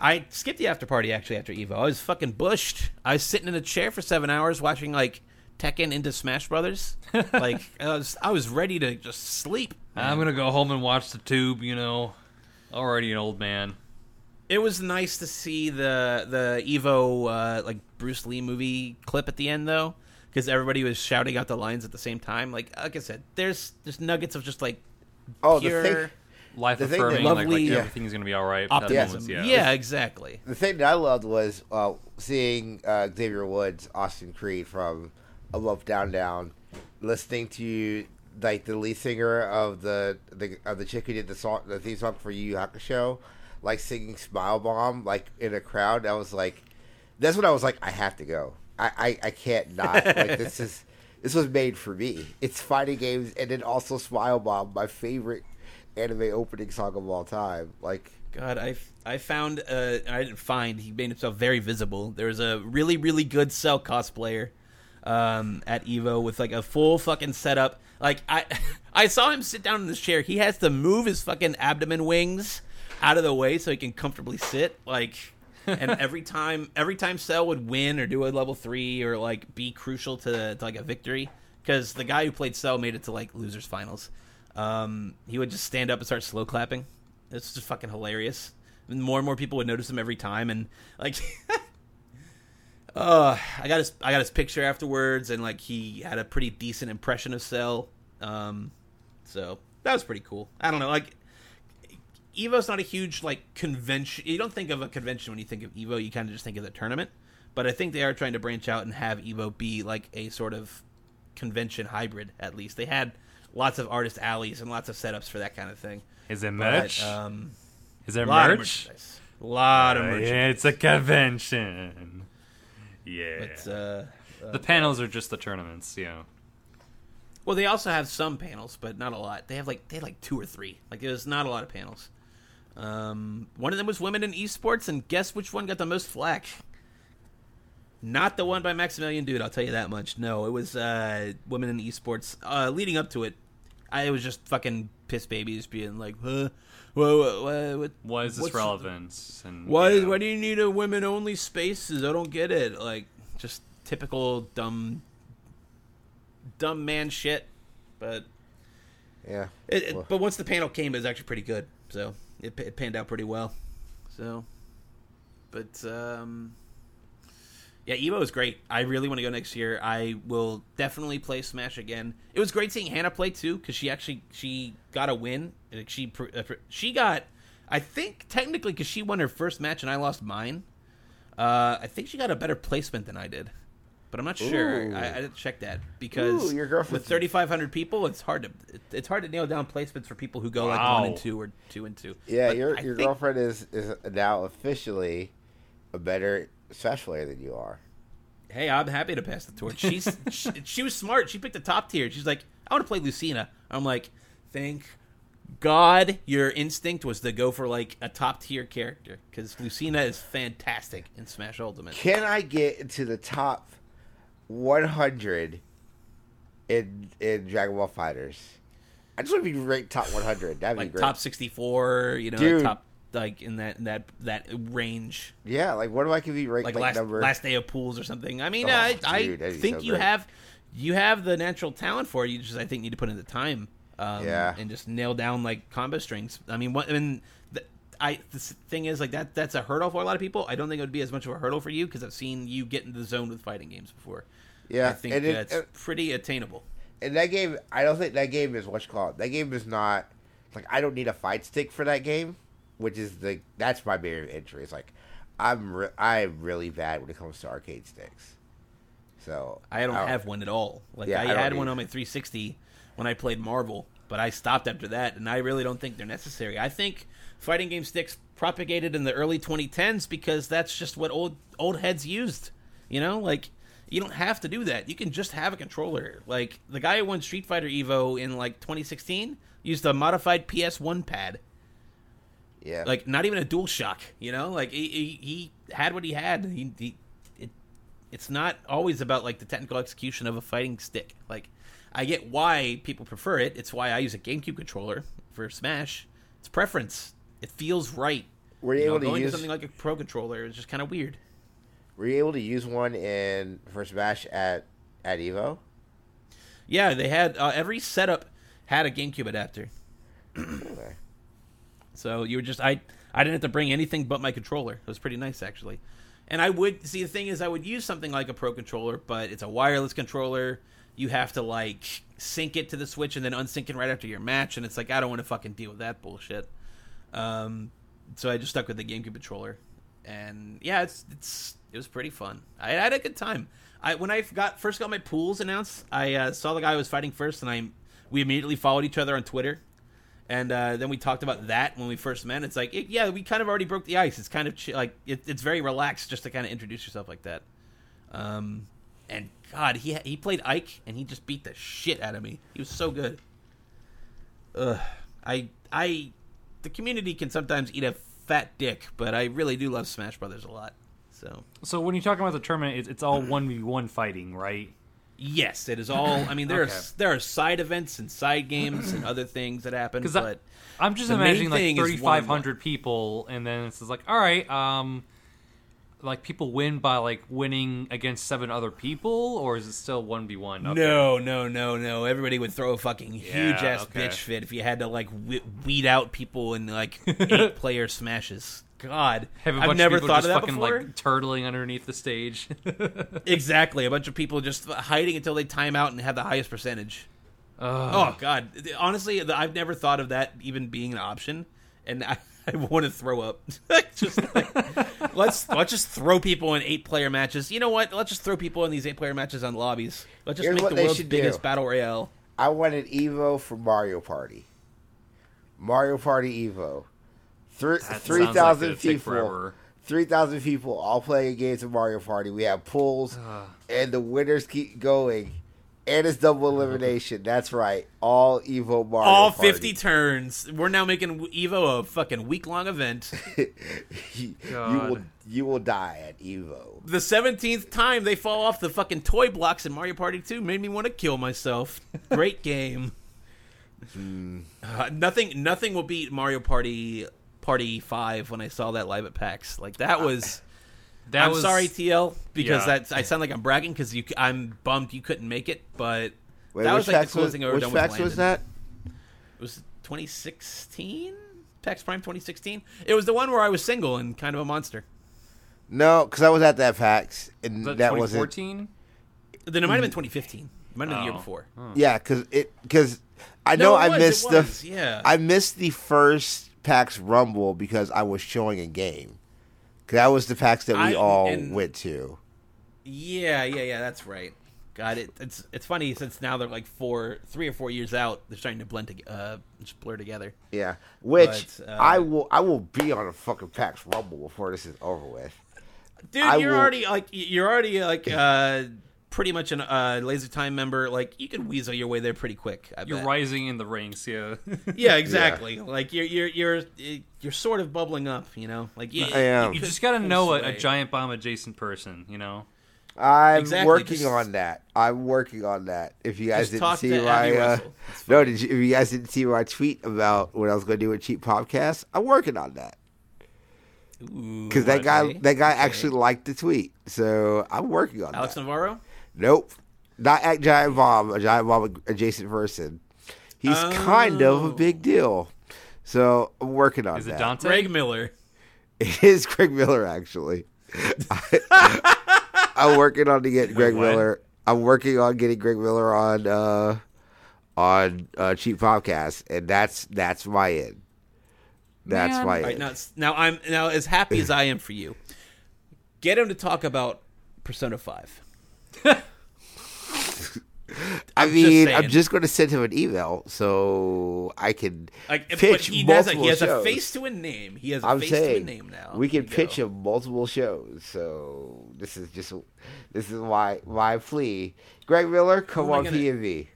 I skipped the after party actually after Evo. I was fucking bushed. I was sitting in a chair for seven hours watching like Tekken into Smash Brothers. like I was I was ready to just sleep. I'm gonna go home and watch the tube. You know, already an old man. It was nice to see the the Evo uh, like Bruce Lee movie clip at the end though, because everybody was shouting out the lines at the same time. Like like I said, there's there's nuggets of just like Oh, pure the thing, Life The thing that- affirming, like, like Lovely- Yeah. everything's gonna be all right. optimism. That Yeah. moments, exactly. the thing that I loved was uh, seeing uh, Xavier Woods, Austin Creed from UpUpDownDown, listening to like the lead singer of the the of the chick who did the song, the theme song for Yu Yu Hakusho, like singing "Smile Bomb" like in a crowd. I was like, that's when I was like, I have to go. I I, I can't not. like this is this was made for me. It's fighting games and then also "Smile Bomb," my favorite anime opening song of all time. Like. God, I I found uh I didn't find he made himself very visible. There was a really really good Cell cosplayer um at Evo with like a full fucking setup. Like I I saw him sit down in this chair. He has to move his fucking abdomen wings out of the way so he can comfortably sit. Like and every time every time Cell would win or do a level 3 or like be crucial to, to like a victory cuz the guy who played Cell made it to like losers finals. Um he would just stand up and start slow clapping. It's just fucking hilarious. And more and more people would notice him every time, and like, uh, I got his I got his picture afterwards, and like he had a pretty decent impression of Cell. Um, so that was pretty cool. I don't know, like. Evo's not a huge like convention. You don't think of a convention when you think of Evo. You kind of just think of the tournament. But I think they are trying to branch out and have Evo be like a sort of convention hybrid. At least they had lots of artist alleys and lots of setups for that kind of thing. Is it But, merch? um, Is there lot merch? A lot of Uh, yeah, it's a convention. Yeah. But, uh, the panels are just the tournaments, you know. well, they also have some panels, but not a lot. They have like they have like two or three. Like there's not a lot of panels. Um, one of them was women in esports, and guess which one got the most flack? Not the one by Maximilian Dood. I'll tell you that much. No, it was uh, women in esports. Uh, leading up to it, I it was just fucking piss babies being like, huh? Whoa, whoa, what, what, Why is this relevance? And Why? you know, Why do you need a women only spaces? I don't get it. Like just typical dumb, dumb man shit. But Yeah. it, it- Well- but once the panel came, it was actually pretty good. So it, it panned out pretty well. So, but um, yeah, Evo is great. I really want to go next year. I will definitely play Smash again. It was great seeing Hannah play too because she actually she got a win. She pr- uh, pr- she got, I think technically because she won her first match and I lost mine. Uh, I think she got a better placement than I did, but I'm not sure. I, I didn't check that because Ooh, your girlfriend's- with 3,500 people, it's hard to it- it's hard to nail down placements for people who go like one and two or two and two. Yeah, But your I your think- girlfriend is is now officially a better Smash player than you are. hey, I'm happy to pass the torch. She's she, she was smart. She picked the top tier. She's like, I want to play Lucina. I'm like, thank God your instinct was to go for like a top tier character because Lucina is fantastic in Smash Ultimate. Can I get into the top 100 in in Dragon Ball FighterZ? I just want to be ranked top 100. That'd be Like great. top 64, you know, Dude. top like in that that that range, yeah, like what if I could be ranked like, like, last number? last day of pools or something. I mean, Oh, I dude, I think so you great. have you have the natural talent for it. You just I think need to put in the time. Um, Yeah. and just nail down like combo strings. I mean, what I mean, the, I the thing is like that that's a hurdle for a lot of people. I don't think it would be as much of a hurdle for you because I've seen you get in the zone with fighting games before. yeah, I think and, it- that's pretty attainable. and that game, I don't think that game is what's called. That game is not like I don't need a fight stick for that game, which is the that's my barrier of entry. It's like I'm re- I'm really bad when it comes to arcade sticks. So I don't have one at all. Like Yeah, I, I had one on my 360 when I played Marvel, but I stopped after that, and I really don't think they're necessary. I think fighting game sticks propagated in the early 2010s because that's just what old old heads used. You know, like you don't have to do that. You can just have a controller. Like the guy who won Street Fighter Evo in like 2016 used a modified PS1 pad. Yeah, Like not even a dual shock. You know, like he, he, he had what he had. He, he it, it's not always about like the technical execution of a fighting stick. Like I get why people prefer it. It's why I use a GameCube controller for Smash. It's preference. It feels right. were you You know, able to going use to something like a pro controller is just kind of weird. Were you able to use one in for Smash at at Evo? Yeah, they had uh, every setup had a GameCube adapter, Okay. so you were just I I didn't have to bring anything but my controller. It was pretty nice actually. And I would see the thing is I would use something like a pro controller, but it's a wireless controller. You have to like sync it to the Switch and then unsync it right after your match, and it's like I don't want to fucking deal with that bullshit. Um, so I just stuck with the GameCube controller, and yeah, it's it's it was pretty fun. I, had a good time. I when I got first got my pools announced, I uh, saw the guy who was fighting first, and I we immediately followed each other on Twitter. And uh, then we talked about that when we first met. It's like, it, yeah, we kind of already broke the ice. It's kind of like it, it's very relaxed just to kind of introduce yourself like that. Um, and God, he he played Ike and he just beat the shit out of me. He was so good. Ugh, I I the community can sometimes eat a fat dick, but I really do love Smash Brothers a lot. So So when you're talking about the tournament, it's, it's all one v one fighting, right? yes, it is all. I mean, there Okay. are there are side events and side games and other things that happen, Because but I'm just imagining like 3,500 people, and then it's just like, all right, um, like people win by like winning against seven other people, or is it still one v one? No, no, no, no. Everybody would throw a fucking huge Yeah, ass okay. bitch fit if you had to like weed out people in like eight player smashes. God, Have a I've bunch never of people thought just of that fucking before. like turtling underneath the stage. exactly, a bunch of people just hiding until they time out and have the highest percentage. Oh God, honestly, I've never thought of that even being an option, and I, I want to throw up. just like, let's let's just throw people in eight player matches. You know what? Let's just throw people in these eight player matches on lobbies. Let's just Here's make the world's biggest do. battle royale. I wanted Evo for Mario Party. Mario Party Evo. Three That three sounds like thousand it'd take people. Three thousand people all playing games of Mario Party. We have pools, and the winners keep going. And it's double elimination. That's right. All Evo Mario. all Party. 50 turns. We're now making Evo a fucking week long event. you, you will you will die at Evo. the 17th time they fall off the fucking toy blocks in Mario Party 2 made me want to kill myself. Great game. Uh, nothing nothing will beat Mario Party Party 5 when I saw that live at PAX. Like that was That I'm was, sorry TL because Yeah. that's I sound like I'm bragging cuz you I'm bummed you couldn't make it, but Wait, that was like the coolest was, thing I've ever which done with fax was that? It was 2016? PAX Prime 2016? It was the one where I was single and kind of a monster. No, because I was at that PAX, and Was that, that wasn't. 2014? Then it might have been mm. 2015. It might have been the year Oh. before. Yeah, because it because I No, know it I was, it missed was, the yeah. I missed the first PAX Rumble because I was showing a game. That was the PAX that we I- all and- went to. Yeah, yeah, yeah. That's right. God, it, it's it's funny since now they're like four, three or four years out. They're starting to blend, to, uh, just blur together. Yeah, which But, uh, I will I will be on a fucking PAX Rumble before this is over with. Dude, I you're will- already like you're already like uh pretty much an uh laser time member. Like you can weasel your way there pretty quick. I You're bet. rising in the ranks, yeah. Yeah, exactly. Like you're you're you're you're sort of bubbling up. You know, like you, I am. you could just gotta know a, a Giant Bomb adjacent person, you know. I'm Exactly, working just- on that. I'm working on that. If you guys didn't see my uh, no, did you, if you guys didn't see my tweet about what I was going to do with cheap podcast, I'm working on that because that guy okay. that guy Okay. actually liked the tweet, so I'm working on Alex that. Navarro. Nope, not at Giant Bomb, a Giant Bomb adjacent person. He's kind of a Oh. big deal, so I'm working on Is that. it Dante? Greg Miller. It is Greg Miller, actually. I, am working on to get Greg what? Miller. I'm working on getting Greg Miller on uh, on uh, Cheap Podcast, and that's that's my end. That's Man. my All right, end. now, now I'm now as happy as I am for you. Get him to talk about Persona Five. I I'm just mean, I'm just going to send him an email so I can Like, pitch he multiple He has shows. a face to a name. He has a I'm face to a name now. we can pitch go. him multiple shows. So this is just this is why why I flee. Greg Miller, come am on gonna- P and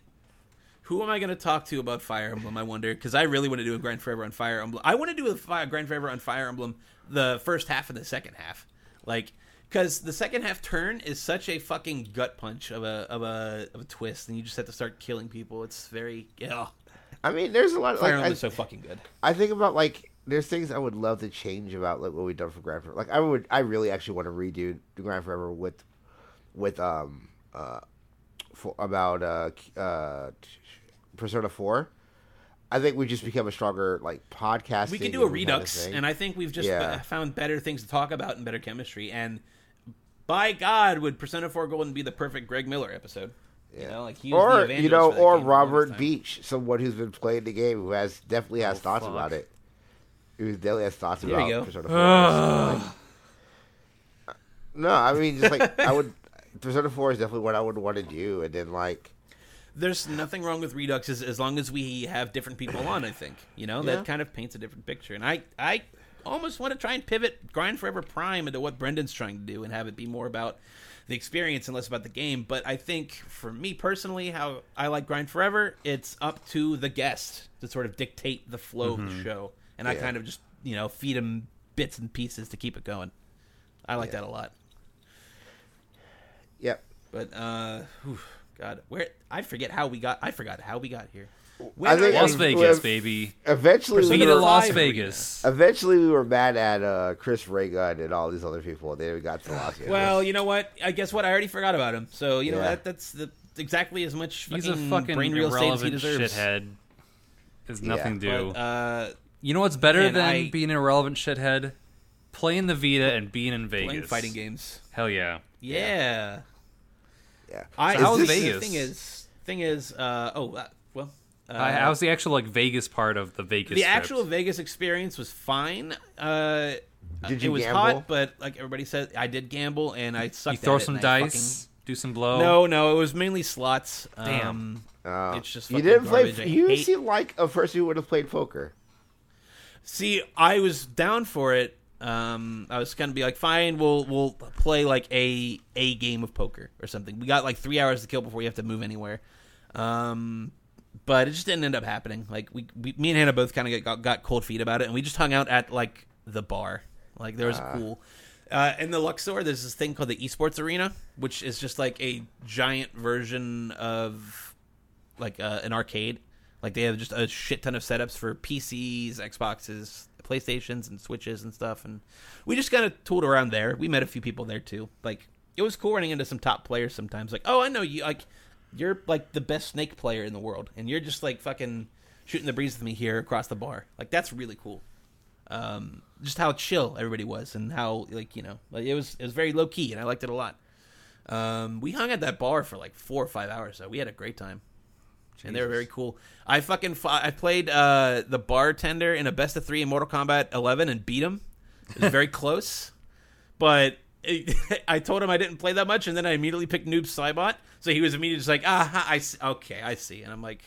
Who am I going to talk to about Fire Emblem? I wonder because I really want to do a Grand Forever on Fire Emblem. I want to do a Fi- Grand Forever on Fire Emblem the first half and the second half, like because the second half turn is such a fucking gut punch of a of a of a twist, and you just have to start killing people. It's very yeah. I mean, there's a lot. Of, like, I- so fucking good. I think about like there's things I would love to change about like what we've done for Grand Forever. Like I would, I really actually want to redo the Grand Forever with, with um uh, for about uh uh Persona Four. I think we just become a stronger like podcast. we can do a redux, and I think we've just Yeah. found better things to talk about and better chemistry. And by God, would Persona Four Golden be the perfect Greg Miller episode? You know, like he was the or evangelist you know, or game for the longest Robert. Beach, someone who's been playing the game who has definitely has Oh, thoughts fuck. about it. Who definitely has thoughts There about you go. Persona Four. Like, no, I mean just like I would. Persona Four is definitely what I would want to do, and then like There's nothing wrong with Redux as, as long as we have different people on. I think you know Yeah. that kind of paints a different picture. And I I almost want to try and pivot Grind Forever Prime into what Brendan's trying to do and have it be more about the experience and less about the game. But I think for me personally, how I like Grind Forever, it's up to the guest to sort of dictate the flow of the show, and I kind of just you know feed him bits and pieces to keep it going. I like Yeah. that a lot. yep. But uh, whew, God, where I forget how we got. I forgot how we got here. I think Las Vegas, well, baby. Eventually, we Speaking Persona of were, Las Vegas. eventually we were mad at uh, Chris Ray Gun and all these other people. Then we got to Las Vegas. Well, you know what? I guess what I already forgot about him. So you know Yeah. that, that's the exactly as much He's a fucking brain real estate as he irrelevant deserves. shithead. Has nothing to do. But, uh, you know what's better than I- being an irrelevant shithead? Playing the Vita and being in Vegas. playing fighting games. Hell yeah. Yeah. yeah. I, So how the was thing- Vegas? The thing is, thing is, uh, oh uh, well. Uh, Uh, how's the actual like Vegas part of the Vegas? the trip? actual Vegas experience was fine. Uh, Did it was gamble? hot, but like everybody said, I did gamble and I sucked. You throw at some and I dice, do some blow. No, no, it was mainly slots. Damn. Um, Uh, It's just you didn't play. garbage. I You hate- seem like a person who would have played poker. See, I was down for it. Um, I was gonna be like, fine, we'll we'll play like a a game of poker or something. We got like three hours to kill before you have to move anywhere. Um, but it just didn't end up happening. Like we, we me and Hannah both kind of got, got cold feet about it, and we just hung out at like the bar. Like there was a pool. Uh, in the Luxor, there's this thing called the Esports Arena, which is just like a giant version of like uh, an arcade. Like they have just a shit ton of setups for PCs, Xboxes, PlayStations, and Switches and stuff. And we just kind of tooled around there. We met a few people there too. Like it was cool running into some top players sometimes. Like, oh, I know you. Like you're like the best Snake player in the world, and you're just like fucking shooting the breeze with me here across the bar. Like that's really cool. Um, just how chill everybody was, and how like you know, like it was it was very low key, and I liked it a lot. Um, we hung at that bar for like four or five hours, so we had a great time and they were very cool. I fucking fu- I played uh, the bartender in a best of three in Mortal Kombat 11 and beat him. It was very close, but I told him I didn't play that much, and then I immediately picked Noob Saibot. So he was immediately just like, ah, I see. okay, I see, and I'm like,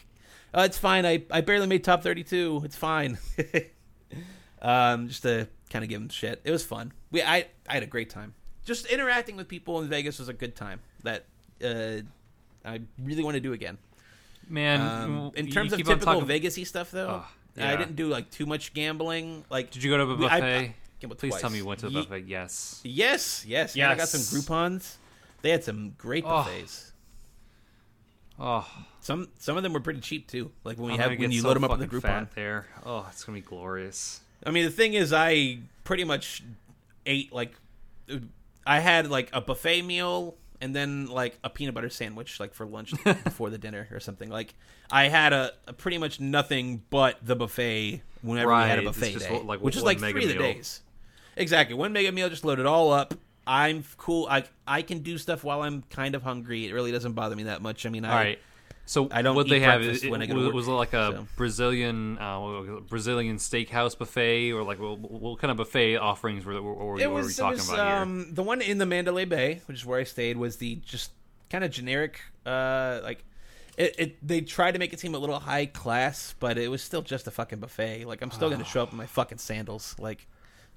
oh, it's fine. I I barely made top 32. It's fine. um, just to kind of give him shit. It was fun. We I I had a great time. just interacting with people in Vegas was a good time. That uh, I really want to do again. Man, Um, in terms of typical talking- Vegasy stuff, though, Oh, I didn't do like too much gambling. Like, Did you go to a We- I- buffet? I Please tell me you went to the Ye- buffet. Yes. Yes, yes, yeah. I got some Yes. Groupons. They had some great Oh. buffets. Oh, Some some of them were pretty cheap too. Like when we I'm have gonna when get you so load them up on the fucking Groupon. fat there. Oh, it's gonna be glorious. I mean, the thing is, I pretty much ate like I had like a buffet meal and then like a peanut butter sandwich like for lunch before the dinner or something. Like I had a, a pretty much nothing but the buffet whenever we had a Right, it's buffet just day, like which is one like mega three of the meal. days. Exactly, one mega meal, just load it all up. I'm cool. I I can do stuff while I'm kind of hungry. It really doesn't bother me that much. I mean, I, All right. So I don't what they have is, when I it, go was, was it like a so. Brazilian uh, it, Brazilian steakhouse buffet or like what, what kind of buffet offerings were, were, were, it were was, we it talking was, about here? um, the one in the Mandalay Bay, which is where I stayed, was the just kind of generic, uh, like it, it. They tried to make it seem a little high class, but it was still just a fucking buffet. Like I'm still gonna show up in my fucking sandals. Like,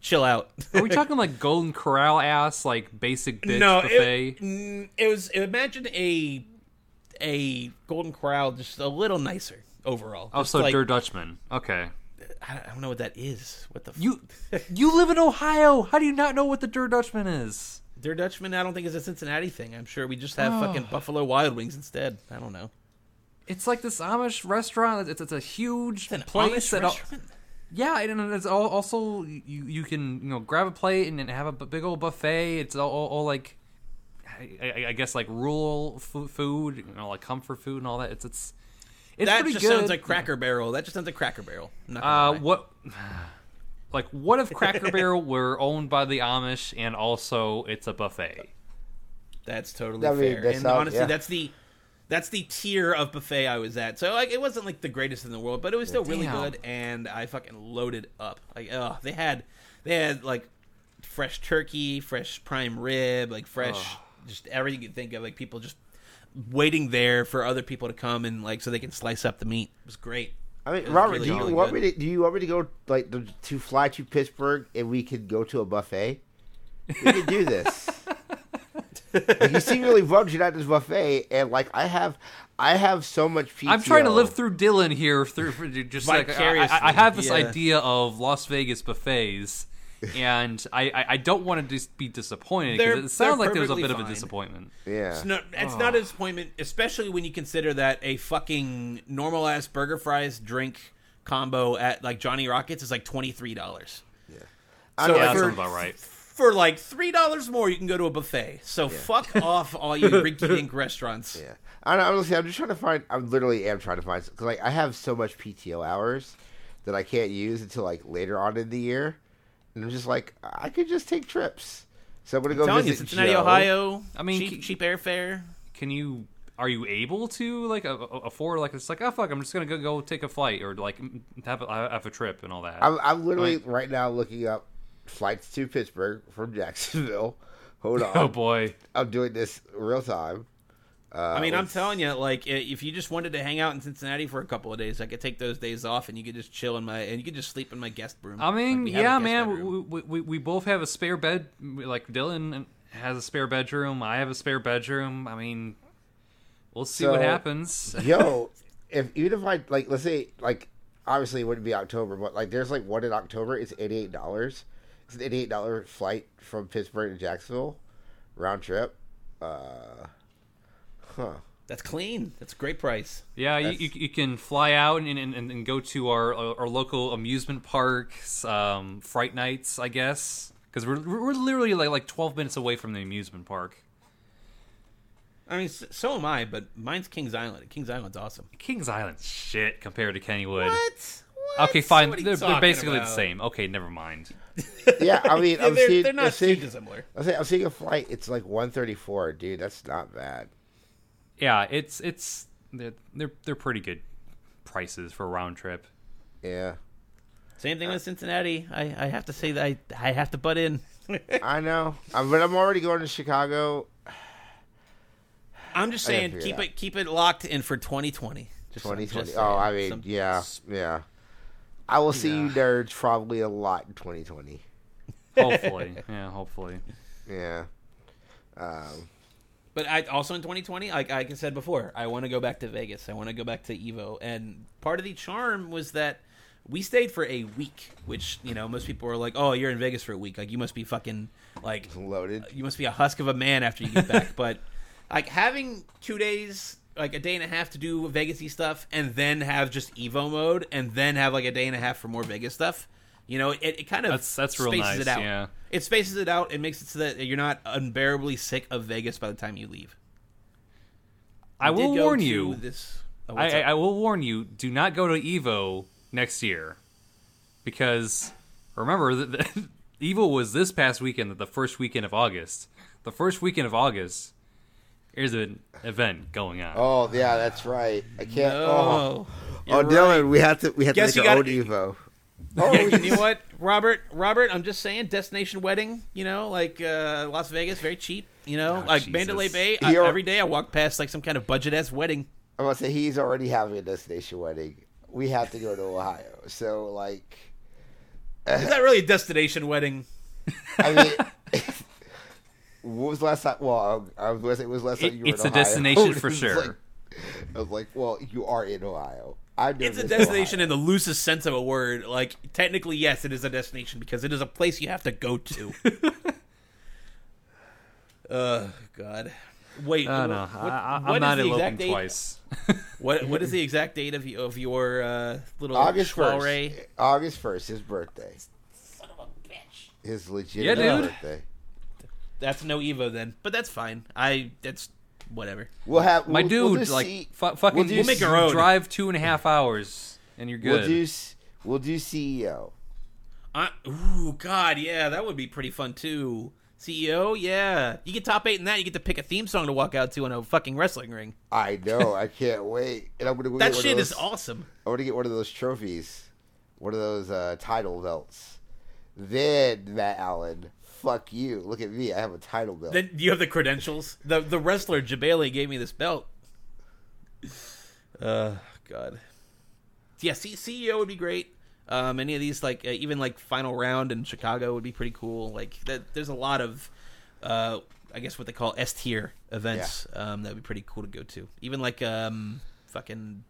chill out. Are we talking like Golden Corral ass like basic bitch no, buffet? it, mm, it was. Imagine a a Golden Corral, just a little nicer overall. oh, Just so like, Der Dutchman. Okay. I don't know what that is. What the f- You you live in Ohio. How do you not know what the Der Dutchman is? Der Dutchman? I don't think is a Cincinnati thing. I'm sure we just have Oh. fucking Buffalo Wild Wings instead. I don't know. It's like this Amish restaurant. It's, it's a huge An place Amish restaurant? Yeah, and it's all, also you you can you know grab a plate and, and have a big old buffet. It's all, all, all like I, I, I guess like rural fu- food, you know, like comfort food and all that. It's it's it's that pretty just good. sounds like Cracker Barrel. That just sounds like Cracker Barrel. I'm not gonna Uh, what? Like, what if Cracker Barrel were owned by the Amish and also it's a buffet? That's totally I mean, fair. that and sounds- honestly, yeah. that's the that's the tier of buffet I was at. So like, it wasn't like the greatest in the world, but it was still really good, and I fucking loaded up. Like, oh, they had they had like fresh turkey, fresh prime rib, like fresh, just everything you think of. Like people just waiting there for other people to come and like so they can slice up the meat. It was great. I mean, Robert, really, do you really want good. me to? Do you want me to go like to, to fly to Pittsburgh and we could go to a buffet? We could do this. like, you seem really budget at this buffet, and like I have, I have so much PTO. I'm trying to live through Dylan here through just like I, I, I have this yeah. idea of Las Vegas buffets, and I, I, I don't want to just be disappointed because it sounds like there was a perfectly bit of a disappointment. Yeah. It's not, it's not a oh. disappointment, especially when you consider that a fucking normal ass burger fries drink combo at like Johnny Rockets is like twenty three dollars. I So know, Yeah, like, that for- sounds about right. For like three dollars more, you can go to a buffet. So fuck off, all you rinky dink restaurants. Yeah, I don't, honestly, I'm just trying to find. I literally am trying to find because like I have so much PTO hours that I can't use until like later on in the year, and I'm just like I could just take trips. So I'm gonna go I'm telling you, Cincinnati, Joe. Ohio. I mean, cheap, c- cheap airfare. Can you? Are you able to like a, a- afford like it's like oh fuck I'm just gonna go go take a flight or like have a, have a trip and all that. I'm, I'm literally Like- right now looking up flights to Pittsburgh from Jacksonville. Hold on, oh boy. I'm doing this real time. Uh, I mean, I'm telling you, like, if you just wanted to hang out in Cincinnati for a couple of days, I could take those days off, and you could just chill in my, and you could just sleep in my guest room. I mean, Like, we have a yeah, man. bedroom. We, we, we both have a spare bed. Like Dylan has a spare bedroom. I have a spare bedroom. I mean, we'll see what happens. Yo, if even if I like, let's say like, obviously it wouldn't be October, but like, there's like one in October. It's eighty eight dollars. It's an eighty eight dollar flight from Pittsburgh to Jacksonville, round trip. Uh, huh. That's clean. That's a great price. Yeah, you, you, you can fly out and, and, and go to our our local amusement parks, um, Fright Nights, I guess, because we're we're literally like like twelve minutes away from the amusement park. I mean, so am I, but mine's Kings Island. Kings Island's awesome. Kings Island's shit compared to Kennywood. What? What? Okay, fine. What are They're, they're talking basically the same. Okay, never mind. Yeah, I mean, I'm they're, seeing, they're I'm not seeing, too dissimilar. I'm seeing, I'm seeing a flight. It's like one thirty four, dude. That's not bad. Yeah, it's it's they're they're, they're pretty good prices for a round trip. Yeah, Same thing with Cincinnati. I, I have to say that I, I have to butt in. I know, um, but I'm already going to Chicago. I'm just saying, keep it it keep it locked in for 2020. Just, Twenty just twenty. saying. Oh, I mean, Some- yeah, yeah. I will see you Yeah. nerds probably a lot in twenty twenty. Hopefully, yeah, hopefully. Yeah. Um, But I also in 2020, like, like I said before, I want to go back to Vegas. I want to go back to Evo, and part of the charm was that we stayed for a week, which you know most people are like, "Oh, you're in Vegas for a week. Like you must be fucking like loaded. you must be a husk of a man after you get back." but like having two days, like a day and a half to do Vegasy stuff, and then have just Evo mode, and then have like a day and a half for more Vegas stuff. You know, it, it kind of That's- that's real spaces nice, it out. yeah. It spaces it out. It makes it so that you're not unbearably sick of Vegas by the time you leave. I did will warn you. This, oh, I, I, will warn you. Do not go to Evo next year, because remember that the, Evo was this past weekend, the first weekend of August. The first weekend of August, there's an event going on. Oh yeah, that's right. I can't. Oh, oh, oh you're right. Dylan, we have to. We have Guess to you make our own gotta- Evo. Oh, you know what, Robert? Robert, I'm just saying, destination wedding. You know, like uh, Las Vegas, very cheap. You know, Oh, like Jesus. Mandalay Bay. I, You're- every day I walk past like some kind of budget ass wedding. I'm gonna say he's already having a destination wedding. We have to go to Ohio. So like, Is that really a destination wedding? I mean, what was the last time? Well, I was gonna say it was last time It- you were it's in a Ohio. destination for sure. like- I was like, well, you are in Ohio. I know It's a destination Ohio. in the loosest sense of a word. Like technically, yes, it is a destination because it is a place you have to go to. uh, God. Wait, Oh, wh- no, what- I, I, what I'm is not eloping date? twice. What what is the exact date of y- of your uh, little August first. August first, his birthday. Son of a bitch. His legitimate Yeah, birthday. That's no Evo then, but that's fine. I that's whatever. We'll have My we'll, dude, we'll just like see- fu- fucking, we'll We'll make our own. drive two and a half hours, and you're good. We'll do we'll do CEO. I, ooh, God, yeah, that would be pretty fun too. CEO, yeah, you get top eight in that. You get to pick a theme song to walk out to in a fucking wrestling ring. I know. I can't wait. And I'm gonna go That get one shit of is those, awesome. I want to get one of those trophies, one of those uh, title belts. Then Matt Allen, fuck you. Look at me. I have a title belt. Then you have the credentials. The the wrestler Jabali gave me this belt. Uh, God. Yeah, C- CEO would be great. Um, any of these, like uh, even like final round in Chicago would be pretty cool. Like that, there's a lot of, uh, I guess what they call S tier events. Um, that would be pretty cool to go to. Even like um, fucking.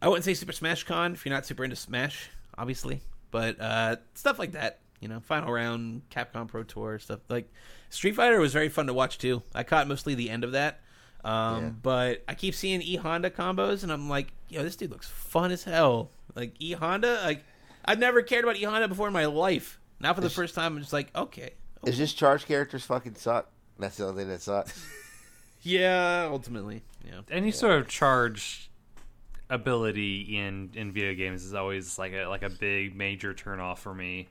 I wouldn't say Super Smash Con if you're not super into Smash, obviously, but uh, stuff like that. You know, final round, Capcom Pro Tour stuff like Street Fighter was very fun to watch too. I caught mostly the end of that, um, Yeah. but I keep seeing E Honda combos, and I'm like, yo, this dude looks fun as hell. Like E Honda, like I've never cared about E Honda before in my life. Now for the first time, I'm just like, okay, Is just charge characters fucking suck? That's the only thing that sucks. yeah, ultimately, yeah. any sort of charge ability in in video games is always like a like a big major turn off for me.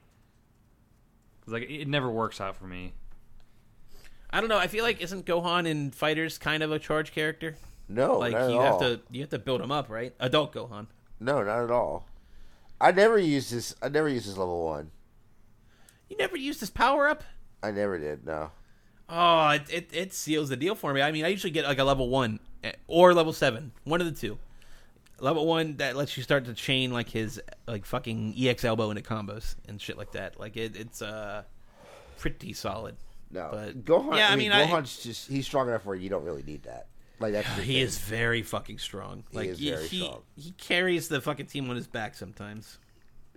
'Cause, Like it never works out for me. I don't know. I feel like isn't Gohan in FighterZ kind of a charge character? No, like not at you all. have to you have to build him up, right? Adult Gohan. No, not at all. I never used this. I never used this level one. You never used this power up. I never did. No. Oh, it, it it seals the deal for me. I mean, I usually get like a level one eh, or level seven, one of the two. Level one that lets you start to chain like his like fucking ex elbow into combos and shit like that. Like it, it's uh pretty solid. No, But- Gohan. yeah, I, I mean, mean, I- Gohan's just he's strong enough where you don't really need that. Like that's He thing. is very fucking strong. He Like is he very he, strong. he carries the fucking team on his back sometimes.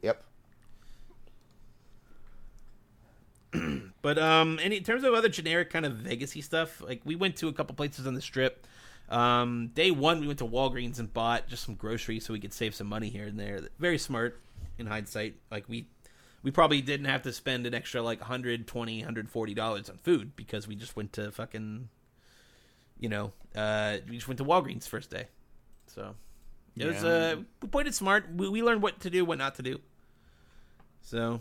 Yep. But um, and in terms of other generic kind of Vegasy stuff, like we went to a couple places on the strip. Um, day one, we went to Walgreens and bought just some groceries so we could save some money here and there. Very smart in hindsight. Like we, we probably didn't have to spend an extra like 120 140 dollars on food because we just went to fucking, you know, uh, we just went to Walgreens first day. So it was uh, we played it smart. We, we learned what to do, what not to do. So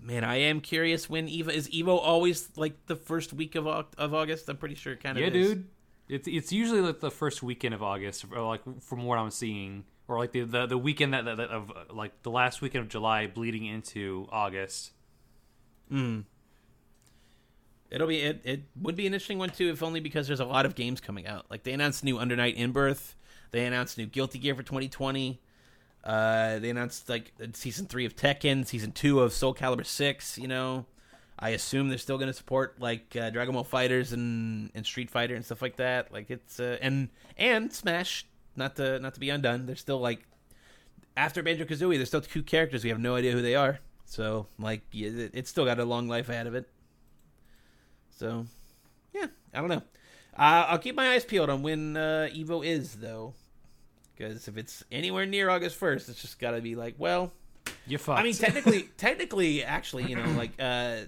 Man, I am curious when Evo is Evo always like the first week of of August. I'm pretty sure it kind of Yeah, is. dude. It's it's usually like the first weekend of August, or like from what I'm seeing, or like the the, the weekend that, that, that of like the last weekend of July bleeding into August. Mm. It'll be it. It would be an interesting one too, if only because there's a lot of games coming out. Like they announced new Under Night in Birth. They announced new Guilty Gear for 2020. Uh, they announced like season three of Tekken, season two of Soul Calibur Six. You know, I assume they're still going to support like uh, Dragon Ball FighterZ and, and Street Fighter and stuff like that. Like it's uh, and and Smash, not to not to be undone. They're still like after Banjo Kazooie, there's still two characters we have no idea who they are. So like it's still got a long life ahead of it. So yeah, I don't know. Uh, I'll keep my eyes peeled on when uh, Evo is though, because if it's anywhere near August first, it's just got to be like, well, you're fucked. I mean, technically, technically, actually, you know, like, uh,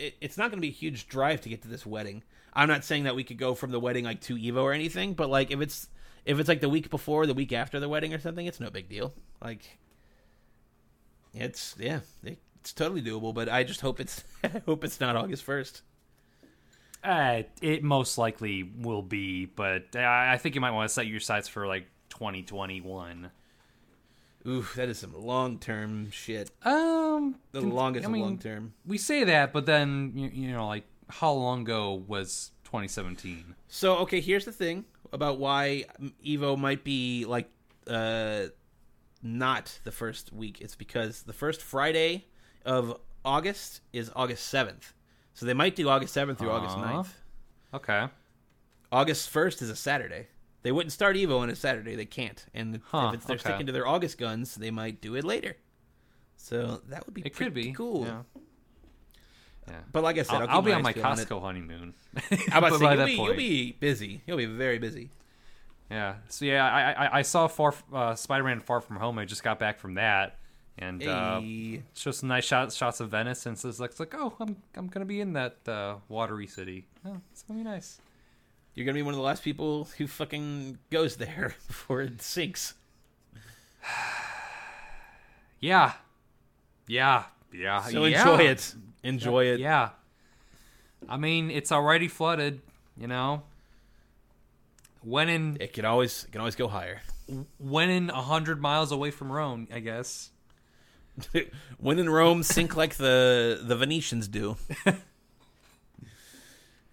it, it's not going to be a huge drive to get to this wedding. I'm not saying that we could go from the wedding like to Evo or anything, but like, if it's if it's like the week before, the week after the wedding or something, it's no big deal. Like, it's yeah, it, it's totally doable. But I just hope it's I hope it's not August first. Uh, it most likely will be, but I I think you might want to set your sights for like 2021. Oof, that is some long term shit. Um, The longest I mean, long term. we say that, but then you, you know, like how long ago was 2017? So okay, here's the thing about why Evo might be like uh not the first week. It's because the first Friday of August is August 7th. So they might do August 7th through August 9th. Okay. August 1st is a Saturday. They wouldn't start Evo on a Saturday. They can't. And Huh, if it's, they're okay. sticking to their August guns, they might do it later. So that would be It could be cool. Yeah. Yeah. But like I said, I'll, I'll, I'll be on my peeled on. Costco honeymoon. How about say you'll be, you'll be busy. You'll be very busy. Yeah. So yeah, I I, I saw Far uh, Spider-Man Far From Home. I just got back from that, and uh, Hey. showed some nice shots shots of Venice. And so it's like, it's like oh, I'm I'm gonna be in that uh, watery city. Oh, it's gonna be nice. You're gonna be one of the last people who fucking goes there before it sinks. Yeah. Yeah. Yeah. So yeah. enjoy it. Enjoy it. Yeah. I mean, it's already flooded. You know. When in It can always it can always go higher. when in a hundred miles away from Rome, I guess. when in Rome, sink like the the Venetians do.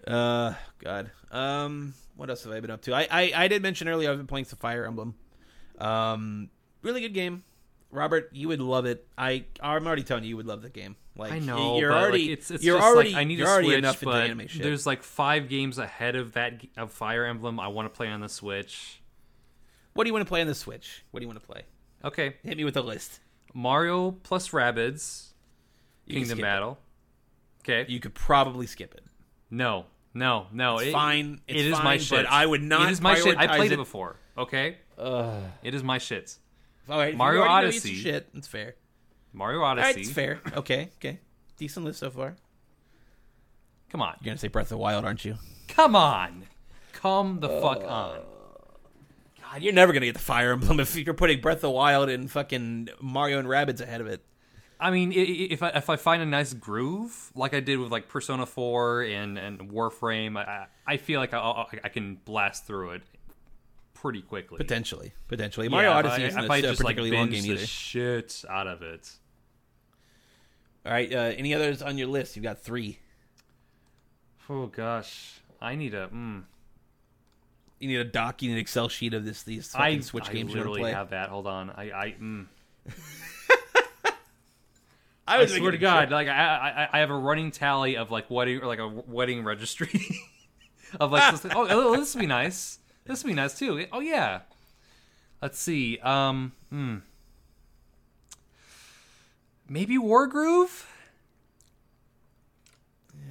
uh, God. Um, what else have I been up to? I I, I did mention earlier I've been playing some Fire Emblem. Um, really good game. Robert, you would love it. I I'm already telling you, you would love the game. Like I know, you're but, like, already it's, it's you're just already like I need to already switch, enough into anime shit. there's like five games ahead of that of Fire Emblem. I want to play on the Switch. What do you want to play on the Switch? What do you want to play? Okay, Hit me with a list. Mario plus Rabbids, You Kingdom skip it. Battle. Okay, You could probably skip it. no, no, no. It's it- fine. It's it is fine, my but shit. I would not It is my shit. I played it, it. before. Okay, it is my shit. All right, Mario Odyssey. Shit, it's fair. Mario All right, Odyssey. it's fair. Okay, okay. Decent list so far. Come on, You're gonna say Breath of the Wild, aren't you? come on, come the fuck Uh, on. God, you're never gonna get the Fire Emblem if you're putting Breath of the Wild and fucking Mario and Rabbids ahead of it. I mean, i- i- if I, if I find a nice groove, like I did with like Persona Four and and Warframe, I, I feel like I, I, I can blast through it pretty quickly. Potentially, potentially. Yeah, Mario if Odyssey I, isn't if a, I a just like particularly long game the either. shit out of it. All right, uh, any others on your list? You've got three. Oh gosh, I need a. Mm, You need a doc. You need an Excel sheet of this these I, Switch I games you to literally play. have that. Hold on, I I. Mm. I, I swear to God, like I, I I have a running tally of like wedding or like a wedding registry of like this- oh, oh this would be nice. This would be nice too. Oh yeah. Let's see. Um. Hmm. Maybe Wargroove.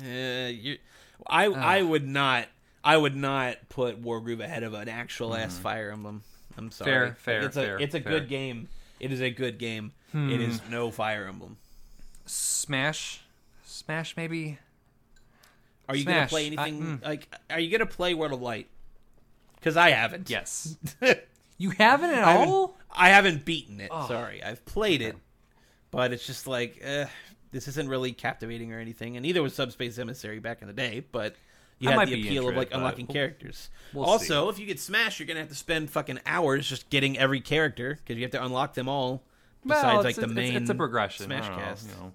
Uh, you, I I would not I would not put Wargroove ahead of an actual ass Fire Emblem. I'm sorry. Mm-hmm. Fair, fair, It's a fair, it's a fair. good game. It is a good game. It is no Fire Emblem. Smash. Smash maybe. Are you gonna Smash. play I- anything mm. like? Are you gonna play World of Light? Because I haven't. Yes. you haven't at I haven't, all. I haven't beaten it. Oh. Sorry, I've played it, but it's just like eh, this isn't really captivating or anything. And neither was Subspace Emissary back in the day, but you I had the appeal of like unlocking we'll- characters. we'll also, if you get Smash, you're gonna have to spend fucking hours just getting every character because you have to unlock them all. Besides, well, like the main it's, a progression. Know, cast. you know.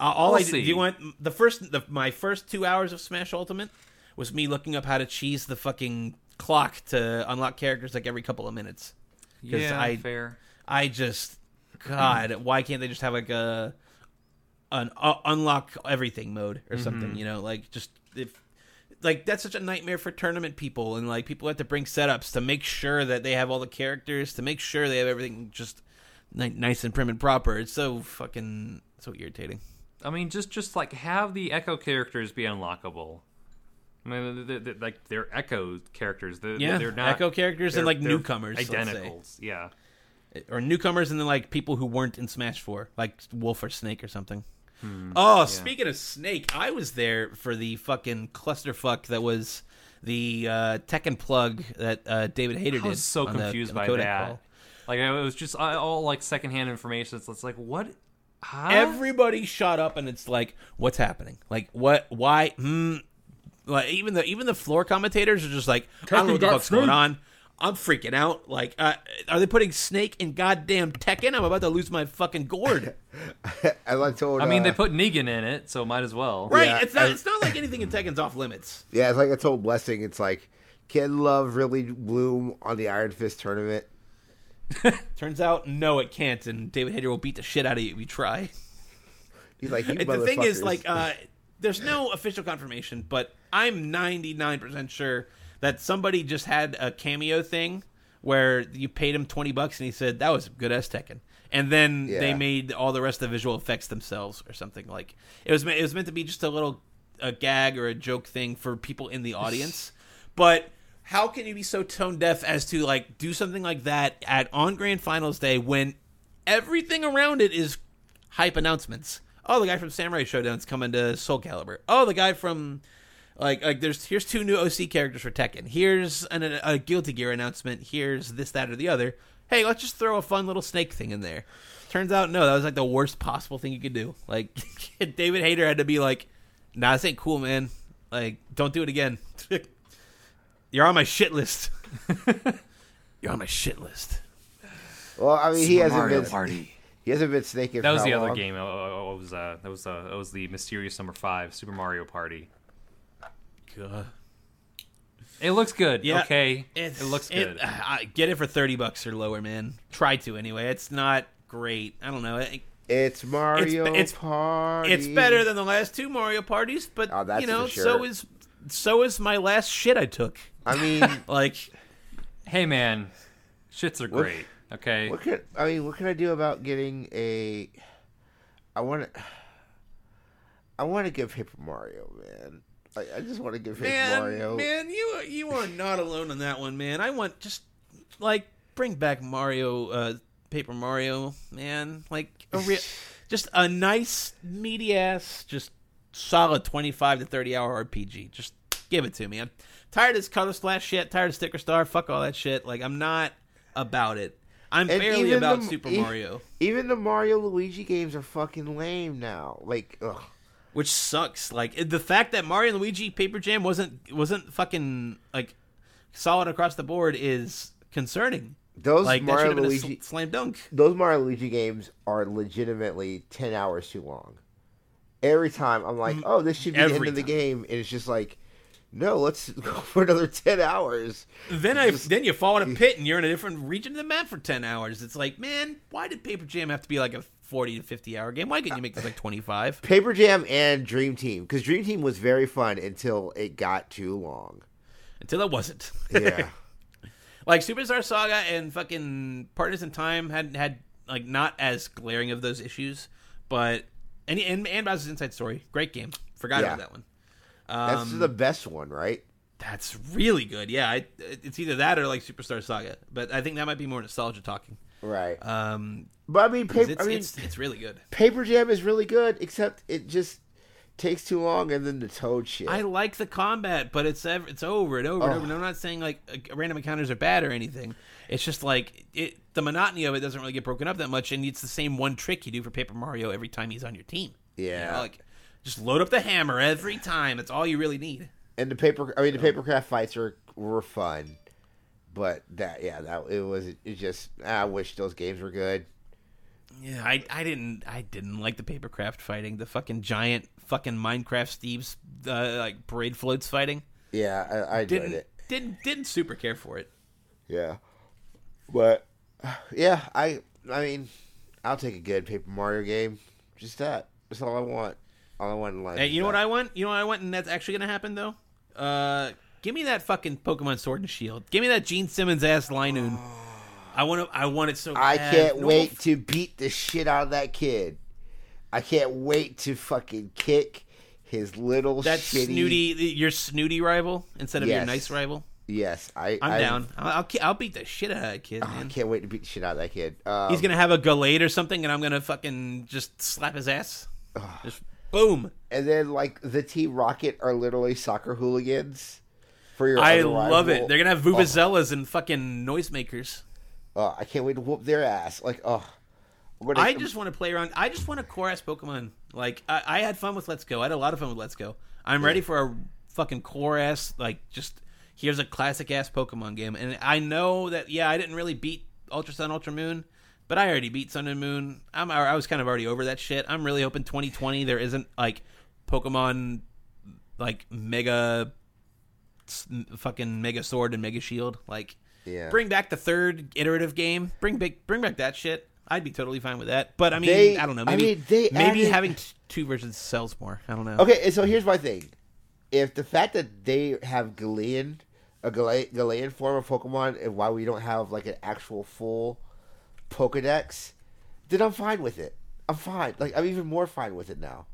Uh, all We'll I did, do you want the first the, my first two hours of Smash Ultimate was me looking up how to cheese the fucking clock to unlock characters like every couple of minutes. Yeah, I- fair. I just, God, why can't they just have like a an uh, unlock everything mode or something. You know, like just if like that's such a nightmare for tournament people and like people have to bring setups to make sure that they have all the characters to make sure they have everything just nice and prim and proper. It's so fucking so irritating. I mean, just just like have the Echo characters be unlockable. I mean, they're, they're, like they're Echo characters. They're, Yeah, they're not Echo characters and like newcomers, identicals. Yeah. or newcomers and then like people who weren't in Smash Four, like Wolf or Snake or something. Hmm. Oh, speaking of Snake, I was there for the fucking clusterfuck that was the uh, Tekken plug that uh, David Hayter did. I was so confused the by that. call. Like it was just uh, all like secondhand information. So it's like what? Huh? Everybody shot up and it's like, what's happening? Like what? Why? Hmm. Like even the even the floor commentators are just like, I don't know what the fuck's going on. I'm freaking out. Like, uh, are they putting Snake in goddamn Tekken? I'm about to lose my fucking gourd. As I told, I mean, uh, they put Negan in it, so might as well. Right? Yeah, it's not. I- it's not like anything in Tekken's off limits. yeah, it's like I told Blessing. It's like, can love really bloom on the Iron Fist tournament? Turns out, no, it can't, and David Hayter will beat the shit out of you if you try. He's like, you the thing is, like, uh, there's no official confirmation, but I'm 99% sure that somebody just had a cameo thing where you paid him 20 bucks and he said that was good as Tekken. And then they made all the rest of the visual effects themselves or something like it was. It was meant to be just a little a gag or a joke thing for people in the audience, but how can you be so tone deaf as to like do something like that at on grand finals day when everything around it is hype announcements. Oh, the guy from Samurai Shodown's coming to Soul Calibur. Oh, the guy from like like there's here's two new OC characters for Tekken. Here's an, a Guilty Gear announcement. Here's this, that, or the other. Hey, let's just throw a fun little snake thing in there. Turns out, no, that was like the worst possible thing you could do. Like David Hayter had to be like, "Nah, this ain't cool, man. Like, don't do it again. You're on my shit list. You're on my shit list." well, I mean, he hasn't Mario been Party. he hasn't been snaking. That for was how the other game. Uh, uh, uh, was uh, that was uh, that was the mysterious number five, Super Mario Party. God. It looks good. Yeah, okay, It's, it looks it- good. I get it for thirty bucks or lower, man. Try to anyway. It's not great. I don't know. It- It's Mario it's- Party. It's better than the last two Mario parties, but Oh, you know, sure. so is so is my last shit I took. I mean, Like, hey man, shits are What- great. Okay, what can I mean? What can I do about getting a? I want to. I want to give Paper Mario, man. Like, I just want to give Paper man, Mario. man, you you are not alone on that one, man. I want just like bring back Mario, uh, Paper Mario, man. Like a real, just a nice meaty ass, just solid twenty five to thirty hour RPG. Just give it to me. I'm tired of this color splash shit. Tired of sticker star. Fuck all that shit. Like I'm not about it. I'm And barely about the- Super e- Mario. Even the Mario Luigi games are fucking lame now. Like, ugh. which sucks. Like the fact that Mario and Luigi Paper Jam wasn't wasn't fucking like solid across the board is concerning. those Like Mario should have been Luigi, sl- slam dunk. those Mario Luigi games are legitimately ten hours too long. Every time I'm like, mm-hmm. oh, this should be the end of the time. game, and it's just like, no, let's go for another ten hours. Then I then you fall in a pit and you're in a different region of the map for ten hours. It's like, man, why did Paper Jam have to be like a forty to fifty hour game? Why couldn't you make this like twenty five? Paper Jam and Dream Team, because Dream Team was very fun until it got too long. Until it wasn't. Yeah, like Superstar Saga and fucking Partners in Time had had like not as glaring of those issues, but and and, and Bowser's Inside Story, great game. Forgot Yeah. about that one. that's Um, the best one, right? That's really good. Yeah, I, it's either that or like Superstar Saga, but I think that might be more nostalgia talking. Right. Um, But I mean, paper, it's, I mean, it's it's really good. Paper Jam is really good, except it just takes too long, and then the Toad shit. I like the combat, but it's ev- it's over and over and over. And I'm not saying like uh, random encounters are bad or anything. It's just like it the monotony of it doesn't really get broken up that much, and it's the same one trick you do for Paper Mario every time he's on your team. You Yeah. know, like just load up the hammer every time. That's all you really need. and the paper, I mean, the papercraft fights were were fun, but that, yeah, that it was. It just, I wish those games were good. Yeah, I, I didn't I didn't like the papercraft fighting. The fucking giant fucking Minecraft Steve's uh, like parade floats fighting. Yeah, I, I enjoyed Didn't it. didn't didn't super care for it. Yeah, but yeah, I, I mean, I'll take a good Paper Mario game. Just that. That's all I want. All I want in life. Hey, you know what. I want? You know what I want, and that's actually gonna happen though. Uh, give me that fucking Pokemon Sword and Shield. Give me that Gene Simmons ass Linoone. I want to. I want it so. I bad. can't Normal wait to beat the shit out of that kid. I can't wait to fucking kick his little that shitty. snooty, your snooty rival instead of your nice rival. Yes, I. I'm I- down. I'll, I'll, I'll beat the shit out of that kid, Oh, I can't wait to beat the shit out of that kid. Um, He's gonna have a Gallade or something, and I'm gonna fucking just slap his ass. Just boom. and then like the Team Rocket are literally soccer hooligans for your. I love rival. it. They're gonna have Vuvuzelas and fucking noisemakers. Oh, I can't wait to whoop their ass. Like, oh, gonna- I just want to play around. I just want a core ass Pokemon. Like I, I had fun with Let's Go. I had a lot of fun with Let's Go. I'm ready for a fucking core ass like just here's a classic ass Pokemon game. And I know that yeah, I didn't really beat Ultra Sun Ultra Moon, but I already beat Sun and Moon. I'm I was kind of already over that shit. I'm really hoping 2020 there isn't like Pokemon like mega fucking Mega Sword and Mega Shield like yeah. bring back the third iterative game. Bring big, bring back that shit. I'd be totally fine with that. But I mean, They- I don't know. I Maybe mean, they maybe added- having t- two versions sells more. I don't know. Okay, and so here's my thing: if the fact that they have Galean, a Gale- Galean form of Pokemon, and why we don't have like an actual full Pokedex, then I'm fine with it. I'm fine. Like I'm even more fine with it now.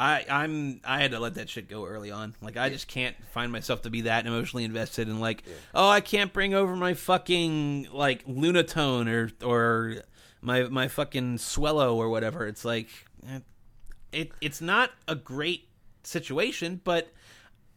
I I'm I had to let that shit go early on. Like I just can't find myself to be that emotionally invested in like, oh, I can't bring over my fucking like Lunatone or or my my fucking Swellow or whatever. It's like it it's not a great situation, but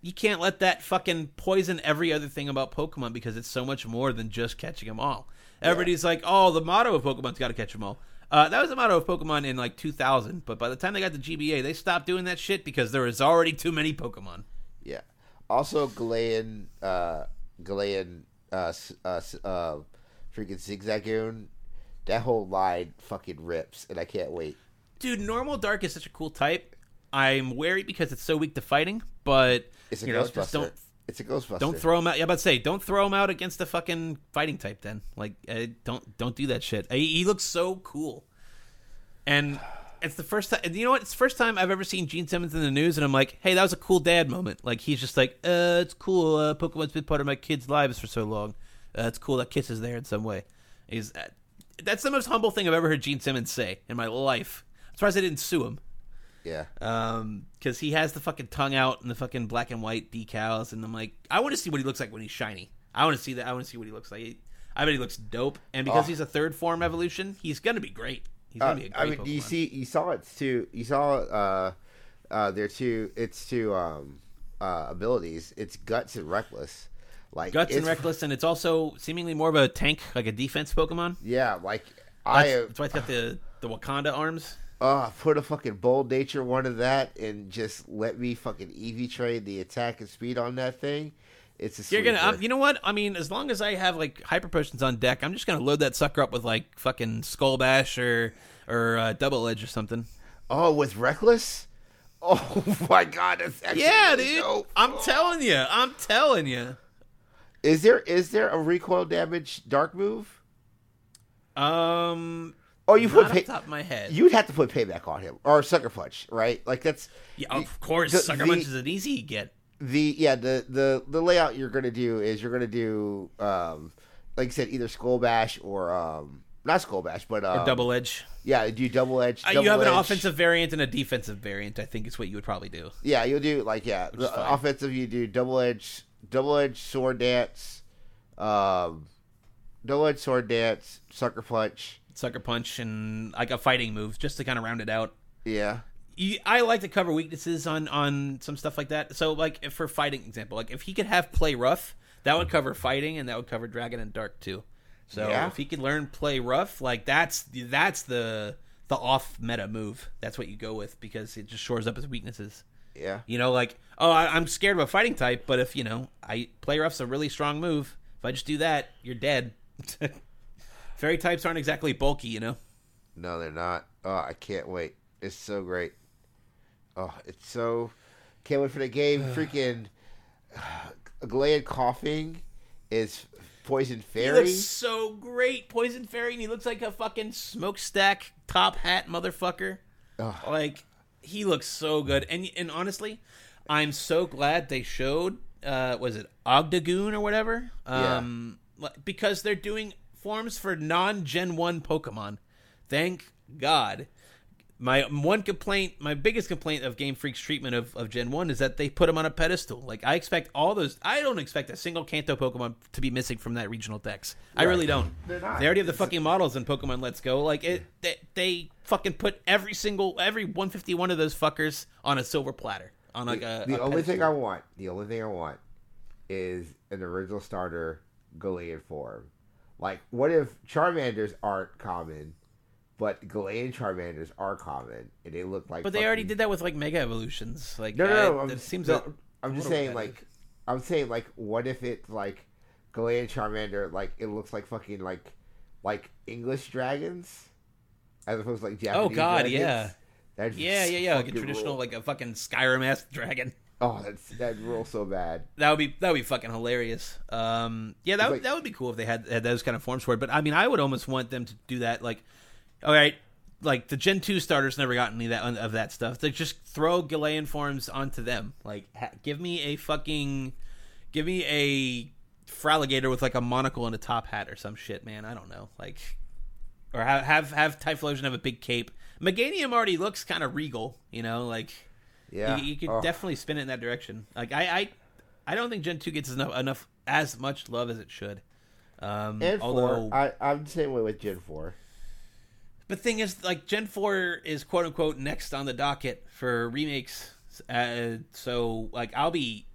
you can't let that fucking poison every other thing about Pokemon because it's so much more than just catching them all. Everybody's like, "Oh, the motto of Pokemon's got to catch them all." Uh, that was the motto of Pokemon in like 2000, but by the time they got the GBA, they stopped doing that shit because there was already too many Pokemon. Yeah. Also, Galean, uh, Galean, uh, uh, uh, freaking Zigzagoon, that whole line fucking rips, and I can't wait. Dude, normal dark is such a cool type. I'm wary because it's so weak to fighting, but It's a you know, just don't It's a Ghostbuster. don't throw him out. Yeah, to say, don't throw him out against the fucking fighting type. Then, like, uh, don't don't do that shit. He, he looks so cool, and it's the first time. You know what? It's the first time I've ever seen Gene Simmons in the news, and I'm like, hey, that was a cool dad moment. Like, he's just like, uh, it's cool. Uh, Pokemon's been part of my kids' lives for so long. Uh, it's cool that Kiss is there in some way. He's uh, that's the most humble thing I've ever heard Gene Simmons say in my life. I'm surprised I didn't sue him Yeah. um because he has the fucking tongue out and the fucking black and white decals and i'm like i want to see what he looks like when he's shiny i want to see that i want to see what he looks like i bet he looks dope and because Oh. he's a third form evolution he's gonna be great he's Uh, gonna be a great I mean, you see, you saw it's two. You saw uh, uh, their two. It's two um, uh, abilities. It's guts and reckless. Like guts and reckless and it's also seemingly more of a tank like a defense pokemon Yeah, like that's, I that's why it's got the the wakanda arms uh put a fucking bold nature one of that and just let me fucking EV trade the attack and speed on that thing. It's a you're gonna um, you know what i mean as long as i have like hyper potions on deck i'm just gonna load that sucker up with like fucking skull bash or or uh, double edge or something oh with reckless. Oh my god, that's actually yeah really dude dope. i'm telling you i'm telling you Is there is there a recoil damage dark move? Um, Oh, you put off pay- the top of my head. you'd have to put payback on him or sucker punch, right? Like that's yeah, of course, the- sucker the- punch is an easy get. the yeah the the the layout you're gonna do is you're gonna do um like I said either skull bash or um not skull bash but um, Or double edge. yeah do double edge. Uh, you have an offensive variant and a defensive variant. I think is what you would probably do. Yeah, you'll do like yeah the offensive you do double edge double edge sword dance, um double edge sword dance sucker punch. Sucker punch and like a fighting move just to kind of round it out. Yeah, I like to cover weaknesses on on some stuff like that. So like if for fighting example, like if he could have play rough, that would cover fighting and that would cover dragon and dark too. So Yeah. if he could learn play rough, like that's that's the the off meta move. That's what you go with because it just shores up his weaknesses. yeah. You know, like, oh, I, I'm scared of a fighting type, but if you know, I play rough's a really strong move. If I just do that, you're dead. Fairy types aren't exactly bulky, you know. No, they're not. Oh, I can't wait. It's so great. Oh, it's so. Can't wait for the game. Freaking. Glad coughing is poison He fairy. looks so great, Poison Fairy, and he looks like a fucking smokestack top hat motherfucker. Like he looks so good, and and honestly, I'm so glad they showed. Uh, was it Ogdagoon or whatever? Yeah. Um, li- because they're doing forms for non Gen One Pokemon. Thank God. My one complaint, my biggest complaint of Game Freak's treatment of, of Gen 1 is that they put them on a pedestal. Like, I expect all those. I don't expect a single Kanto Pokemon to be missing from that regional dex. I really don't. They're not. They already have the fucking models in Pokemon Let's Go. Like, it, they, they fucking put every single, every 151 of those fuckers on a silver platter. On like a. the a only thing I want, the only thing I want, is an original starter Galean form. Like, what if Charmanders aren't common, but Galean Charmanders are common, and they look like? But they already did that with like Mega Evolutions. Like, No, no, no. I- I'm, it seems no, that. I'm just saying, like, I'm saying, like, what if it's like Galean Charmander, like, it looks like fucking like, like English dragons, as opposed to like oh, Japanese. Oh, God, dragons? yeah. That'd Yeah, yeah, yeah. Like a traditional, rule. like a fucking Skyrim ass dragon. Oh, that's that rule so bad. That would be that would be fucking hilarious. Um, yeah, that would, like- that would be cool if they had, had those kind of forms for it. But I mean, I would almost want them to do that. Like, all right, like the Gen two starters never got any of that of that stuff. They just throw Galean forms onto them. Like, ha- give me a fucking, give me a Feraligatr with like a monocle and a top hat or some shit, man. I don't know, like, or have have have Typhlosion have a big cape. Meganium already looks kind of regal, you know, like. Yeah, You, you could Oh. definitely spin it in that direction. Like I, I, I don't think Gen two gets enough enough as much love as it should. Um, And although, four, I, I'm the same way with Gen four. the thing is, like Gen four is quote unquote next on the docket for remakes. Uh, so like I'll be.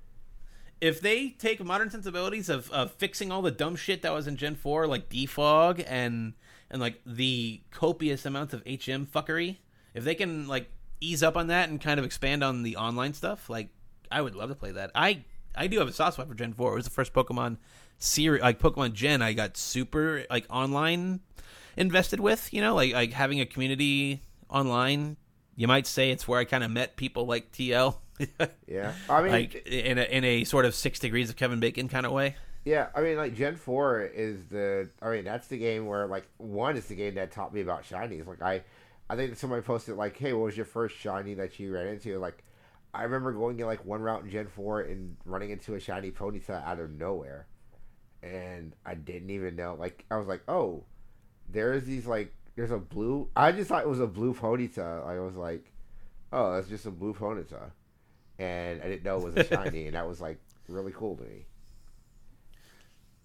If they take modern sensibilities of, of fixing all the dumb shit that was in Gen four, like defog and and like the copious amounts of HM fuckery, if they can like ease up on that and kind of expand on the online stuff, like I would love to play that. I I do have a soft spot for Gen four. It was the first Pokemon series, like Pokemon Gen. I got super like online invested with. You know, like like having a community online. You might say it's where I kind of met people like TL. Yeah, I mean, like in a in a sort of six degrees of Kevin Bacon kind of way. yeah, I mean, like Gen four is the. I mean, that's the game where like one is the game that taught me about shinies. Like I, I think somebody posted like, "Hey, what was your first shiny that you ran into?" Like, I remember going in like one route in Gen four and running into a shiny Ponyta out of nowhere, and I didn't even know. Like, I was like, "Oh, there's these like." There's a blue. I just thought it was a blue Ponyta. I was like, "Oh, that's just a blue Ponyta," and I didn't know it was a shiny, and that was like really cool to me.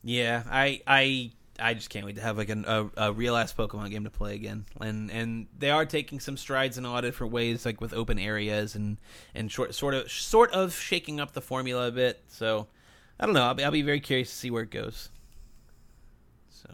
Yeah, I I I just can't wait to have like an, a a real ass Pokemon game to play again. And and they are taking some strides in a lot of different ways, like with open areas and and short sort of sort of shaking up the formula a bit. So I don't know. I'll be, I'll be very curious to see where it goes. So,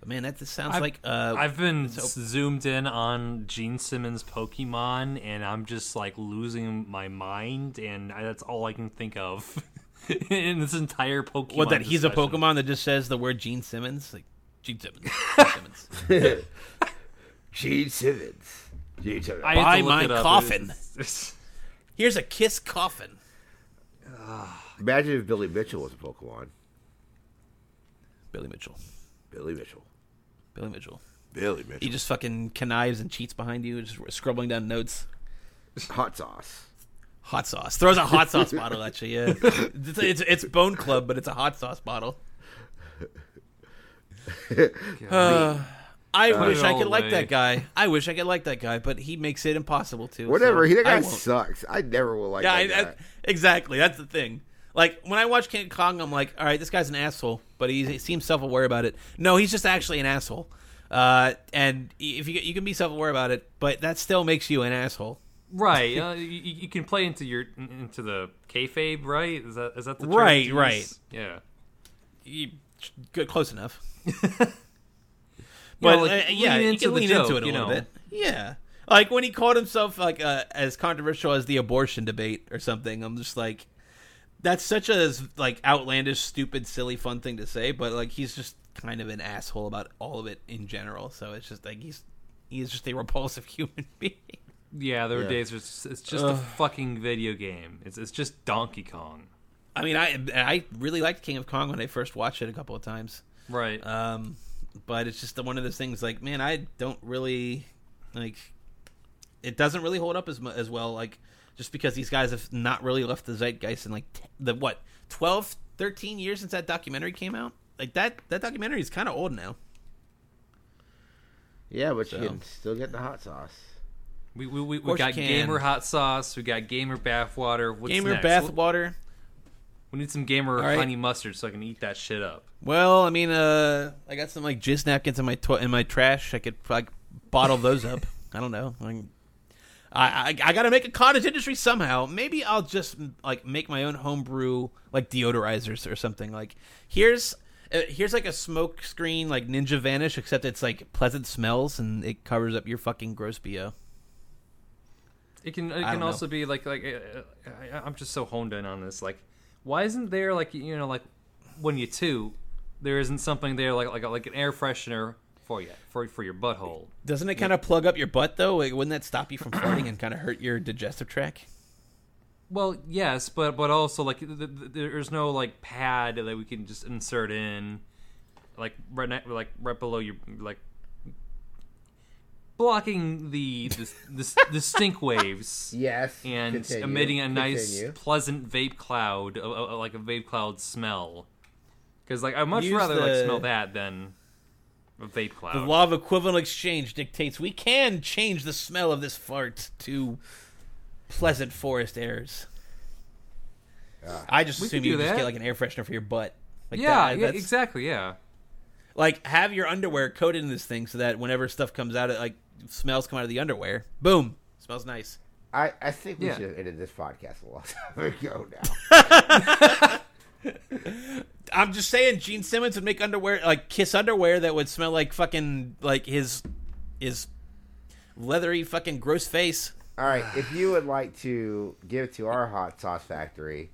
but man, that just sounds I've- like uh, I've been zoomed in on Gene Simmons Pokemon, and I'm just like losing my mind, and I, that's all I can think of in this entire Pokemon. what that he's a. Pokemon that just says the word Gene Simmons, like Gene Simmons. Gene Simmons. Gene Simmons. Gene Simmons. I Buy my coffin. It's- it's- Here's a Kiss coffin. Imagine if Billy Mitchell was a Pokemon. Billy Mitchell. Billy Mitchell. Billy Mitchell. Billy Mitchell. He just fucking connives and cheats behind you, just scribbling down notes. hot sauce. Hot sauce. Throws a hot sauce bottle at you. Yeah, it's, it's it's Bone Club, but it's a hot sauce bottle. Uh, I Put wish it I all could like away. that guy. I wish I could like that guy, but he makes it impossible to. Whatever. so he that I guy won't. sucks. I never will like Yeah, I, that I, guy. exactly. That's the thing. Like when I watch King Kong, I'm like, all right, this guy's an asshole, but he, he seems self-aware about it. No, he's just actually an asshole. Uh, and if you you can be self-aware about it, but that still makes you an asshole. Right. Uh, you, you can play into your into the kayfabe, right? Is that is that the Right, right. Yeah. You, good, close enough. But know, like, uh, yeah, you into can lean joke, into it a little know. bit. Yeah, like when he called himself like uh, as controversial as the abortion debate or something. I'm just like, that's such a like outlandish, stupid, silly, fun thing to say. But like, he's just kind of an asshole about all of it in general. So it's just like he's he's just a repulsive human being. Yeah, there were Yeah. days where it's, it's just a fucking video game. It's it's just Donkey Kong. I mean, I I really liked King of Kong when I first watched it a couple of times. Right. Um, but it's just one of those things. Like, man, I don't really like. it doesn't really hold up as as well. Like just because these guys have not really left the zeitgeist in like t- the what 12, 13 years since that documentary came out. Like that that documentary is kind of old now. Yeah, but So. you can still get the hot sauce. We we, we, we got gamer hot sauce. We got gamer bathwater. What's Gamer next? bath We- water. We need some gamer right. honey mustard so I can eat that shit up. Well, I mean, uh, I got some like jizz napkins in my to- in my trash. I could like bottle those up. I don't know. I, I I got to make a cottage industry somehow. Maybe I'll just like make my own homebrew like deodorizers or something. Like here's uh, here's like a smoke screen like Ninja Vanish, except it's like pleasant smells and it covers up your fucking gross bo. It can it can know. also be like like uh, I, I'm just so honed in on this. Like, why isn't there like you know like when you two, there isn't something there like like like an air freshener for you for for your butthole. Doesn't it kind of plug up your butt though? Like, wouldn't that stop you from farting and kind of hurt your digestive tract? Well, yes, but but also like th- th- there's no like pad that we can just insert in, like right ne- like right below your like blocking the the, the, the stink waves. Yes. and continue, emitting a nice continue. pleasant vape cloud, uh, uh, like a vape cloud smell. Because like I'd much Use rather like smell that than a vape cloud. The law of equivalent exchange dictates we can change the smell of this fart to pleasant forest airs. I just assume you do just that. get like an air freshener for your butt. Like yeah, that- yeah, exactly, yeah. Like have your underwear coated in this thing so that whenever stuff comes out, it like smells come out of the underwear. Boom, smells nice. I, I think we Yeah. should have ended this podcast a long time ago now. I'm just saying, Gene Simmons would make underwear like Kiss underwear that would smell like fucking like his his leathery fucking gross face. All right, if you would like to give to our hot sauce factory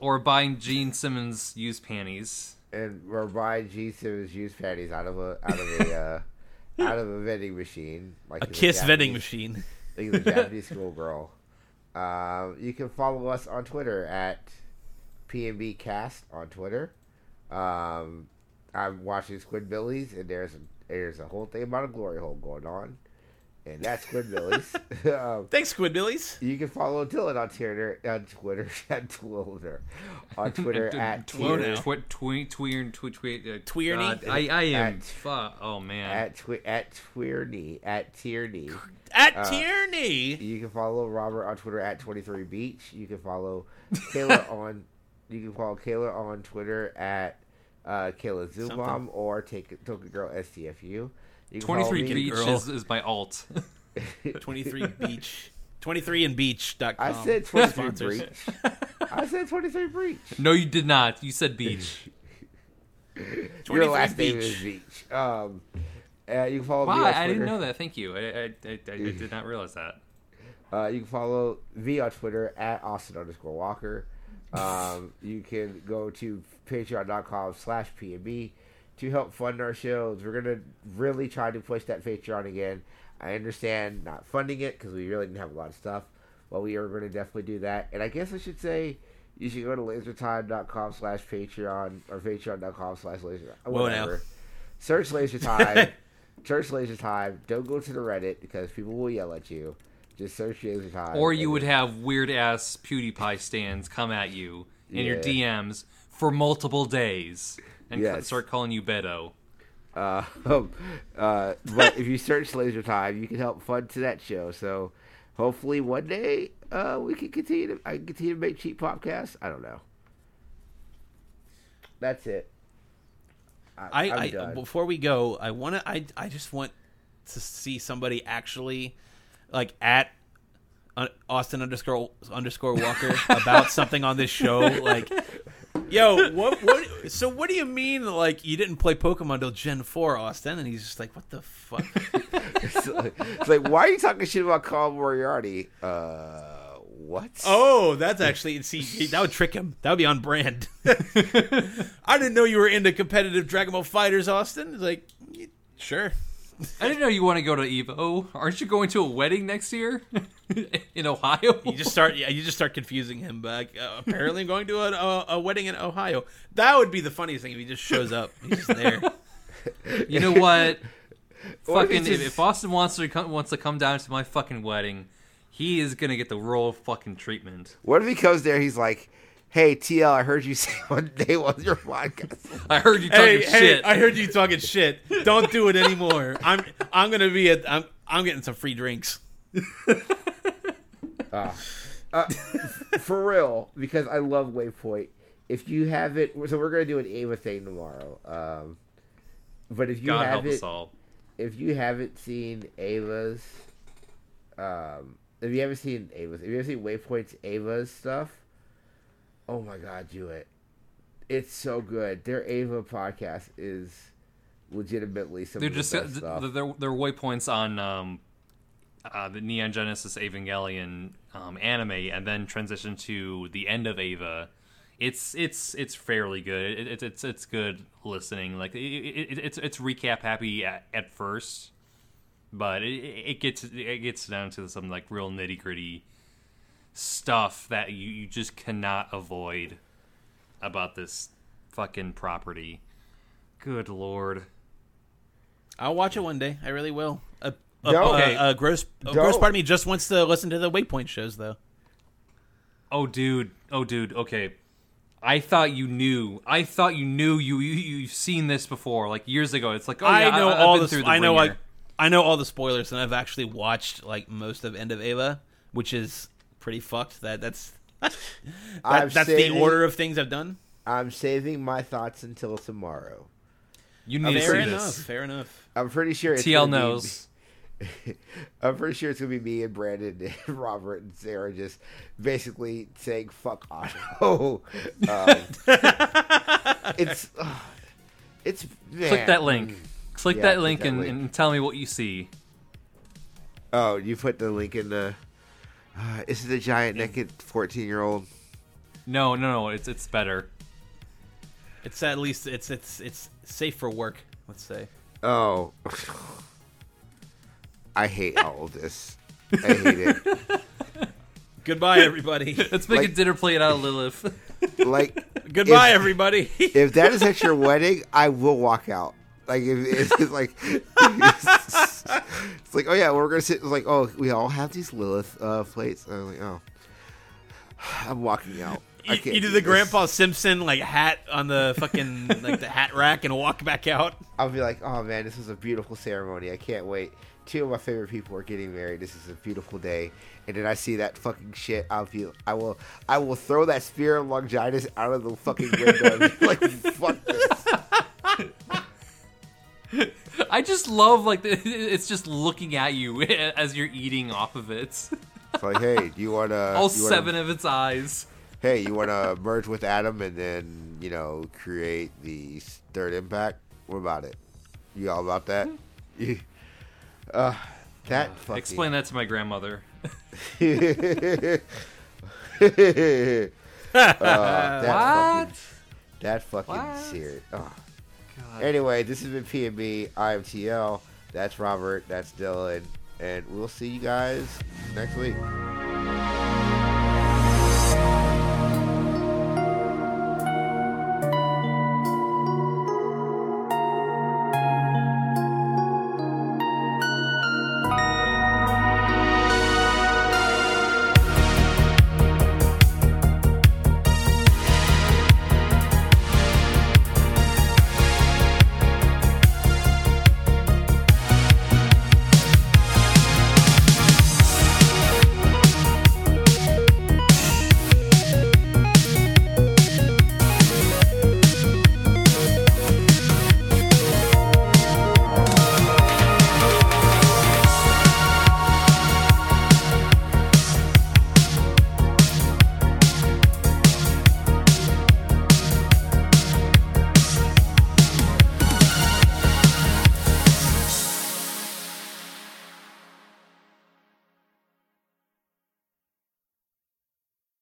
Or buying Gene Simmons used panties. and we're buying G Simmons used panties out of a out of a uh, out of a vending machine, like A Kiss vending machine. like the Japanese schoolgirl. Um, you can follow us on Twitter at PNB Cast on Twitter. Um, I'm watching Squidbillies, and there's a, there's a whole thing about a glory hole going on, and that's Squidbillies. um, Thanks, Squidbillies. you can follow Dylan on Twitter on Twitter at Twitter on Twitter at Whoa, Tier- now. Tweet, tweet, tweet, tweet, tweet. Uh, Tweerney? God, I, I am. At- Fuck. Oh man. at twi- at Tierney at Tierney. At Uh, Tierney. You can follow Robert on Twitter at 23 Beach. You can follow Kayla on you can follow Kayla on Twitter at uh, Kayla Zubom or take Token Girl STFU. You can Twenty follow three me- beach is, is my alt. 23 Beach. 23 and beach.com. I said 23 Sponsors. Breach. I said 23 Breach. no, you did not. You said beach. Your 23 last name Beach. is Beach. Um, uh, you can follow Wow, me on I, I didn't know that. Thank you. I, I, I, I, I did not realize that. Uh, you can follow V on Twitter at Austin underscore Walker. Um, you can go to patreon.com slash PNB to help fund our shows. We're going to really try to push that Patreon again. I understand not funding it because we really didn't have a lot of stuff, but we are going to definitely do that. And I guess I should say you should go to lasertime.com slash Patreon or patreon.com slash laser. Whatever. Search Laser Time. Search Laser Time. Don't go to the Reddit because people will yell at you. Just search Laser Time. Or you would have weird ass PewDiePie stands come at you in your DMs for multiple days and Yes. start calling you Beto. Uh, uh, but if you search Laser Time, you can help fund to that show. So hopefully one day uh, we can continue to I can continue to make cheap podcasts. I don't know. That's it. I, I, I'm I done. before we go, I want to. I I just want to see somebody actually, like at uh, Austin underscore underscore Walker about something on this show. Like, yo, what what? So what do you mean? Like you didn't play Pokemon until Gen Four, Austin? And he's just like, what the fuck? it's, like, it's like, why are you talking shit about Call Moriarty? Uh, what? Oh, that's actually see that would trick him. That would be on brand. I didn't know you were into competitive Dragon Ball FighterZ, Austin. It's like, sure. I didn't know you want to go to Evo. Aren't you going to a wedding next year in Ohio? You just start, yeah, you just start confusing him. But uh, apparently, I'm going to a, a, a wedding in Ohio. That would be the funniest thing if he just shows up. He's just there. You know what? What fucking, if, just- if Austin wants to come, wants to come down to my fucking wedding, he is gonna get the royal fucking treatment. What if he comes there? He's like, "Hey TL, I heard you say one day on your podcast." I heard you talking Hey, hey! shit. I heard you talking shit. Don't do it anymore. I'm I'm gonna be at I'm I'm getting some free drinks. For real, because I love Waypoint. If you have it, so we're gonna do an Eva thing tomorrow. Um, but if you God have help it, us all. if you haven't seen Eva's, um, if you haven't seen Eva's, if you haven't seen Waypoint's Ava's stuff, oh my god, do it! It's so good. Their Eva podcast is legitimately some They're of the just best stuff. they're, they're, they're waypoints on um, uh, the Neon Genesis Evangelion um, anime, and then transition to the end of Eva. It's it's it's fairly good. It, it, it's it's good listening. Like it, it, it's it's recap happy at, at first, but it, it gets it gets down to some like real nitty gritty stuff that you, you just cannot avoid about this fucking property. Good lord. I'll watch it one day. I really will. Uh, uh, Don't. uh, uh, gross, uh, Don't. gross part of me just wants to listen to the Waypoint shows, though. Oh, dude. Oh, dude. Okay. I thought you knew. I thought you knew. You you you've seen this before, like years ago. It's like, oh yeah, I know I've all been the, through the I know like ringer. I know all the spoilers, and I've actually watched like most of End of Eva, which is pretty fucked. That that's that, that's saving- the order of things I've done. I'm saving my thoughts until tomorrow. You need to Fair see enough. this. Fair enough. I'm pretty sure it's TL gonna be- knows. I'm pretty sure it's gonna be me and Brandon and Robert and Sarah just basically saying "fuck Otto." Um, it's uh, it's Click that link. Click Yeah, that click link that and, link. and tell me what you see. Oh, you put the link in the. Uh, is it a giant naked 14 year old? No, no, no. It's it's better. It's at least it's it's it's safe for work. Let's say. Oh, I hate all of this. I hate it. Goodbye, everybody. Let's make a Like- Uh, dinner plate out of Lilith. Like Goodbye, If- everybody. if that is at your wedding, I will walk out. Like if it's like it's like oh yeah, we're gonna sit. It's like oh we all have these Lilith uh, plates. And I'm like oh, I'm walking out. I you, can't you do the this. Grandpa Simpson like hat on the fucking like the hat rack and walk back out. I'll be like oh man, this was a beautiful ceremony. I can't wait. Two of my favorite people are getting married. This is a beautiful day. And then I see that fucking shit. I'll be, I will, I will throw that spear of Longinus out of the fucking window. and be like fuck this. I just love like the, it's just looking at you as you're eating off of it. It's like hey, do you want to? All seven of its eyes. hey, you want to merge with Adam and then you know create the third impact? What about it? You all about that? Uh, that fucking Explain that to my grandmother. uh, that fucking, that fucking What? serious. Oh. God. Anyway, this has been P and B. I am TL. That's Robert. That's Dylan, and we'll see you guys next week.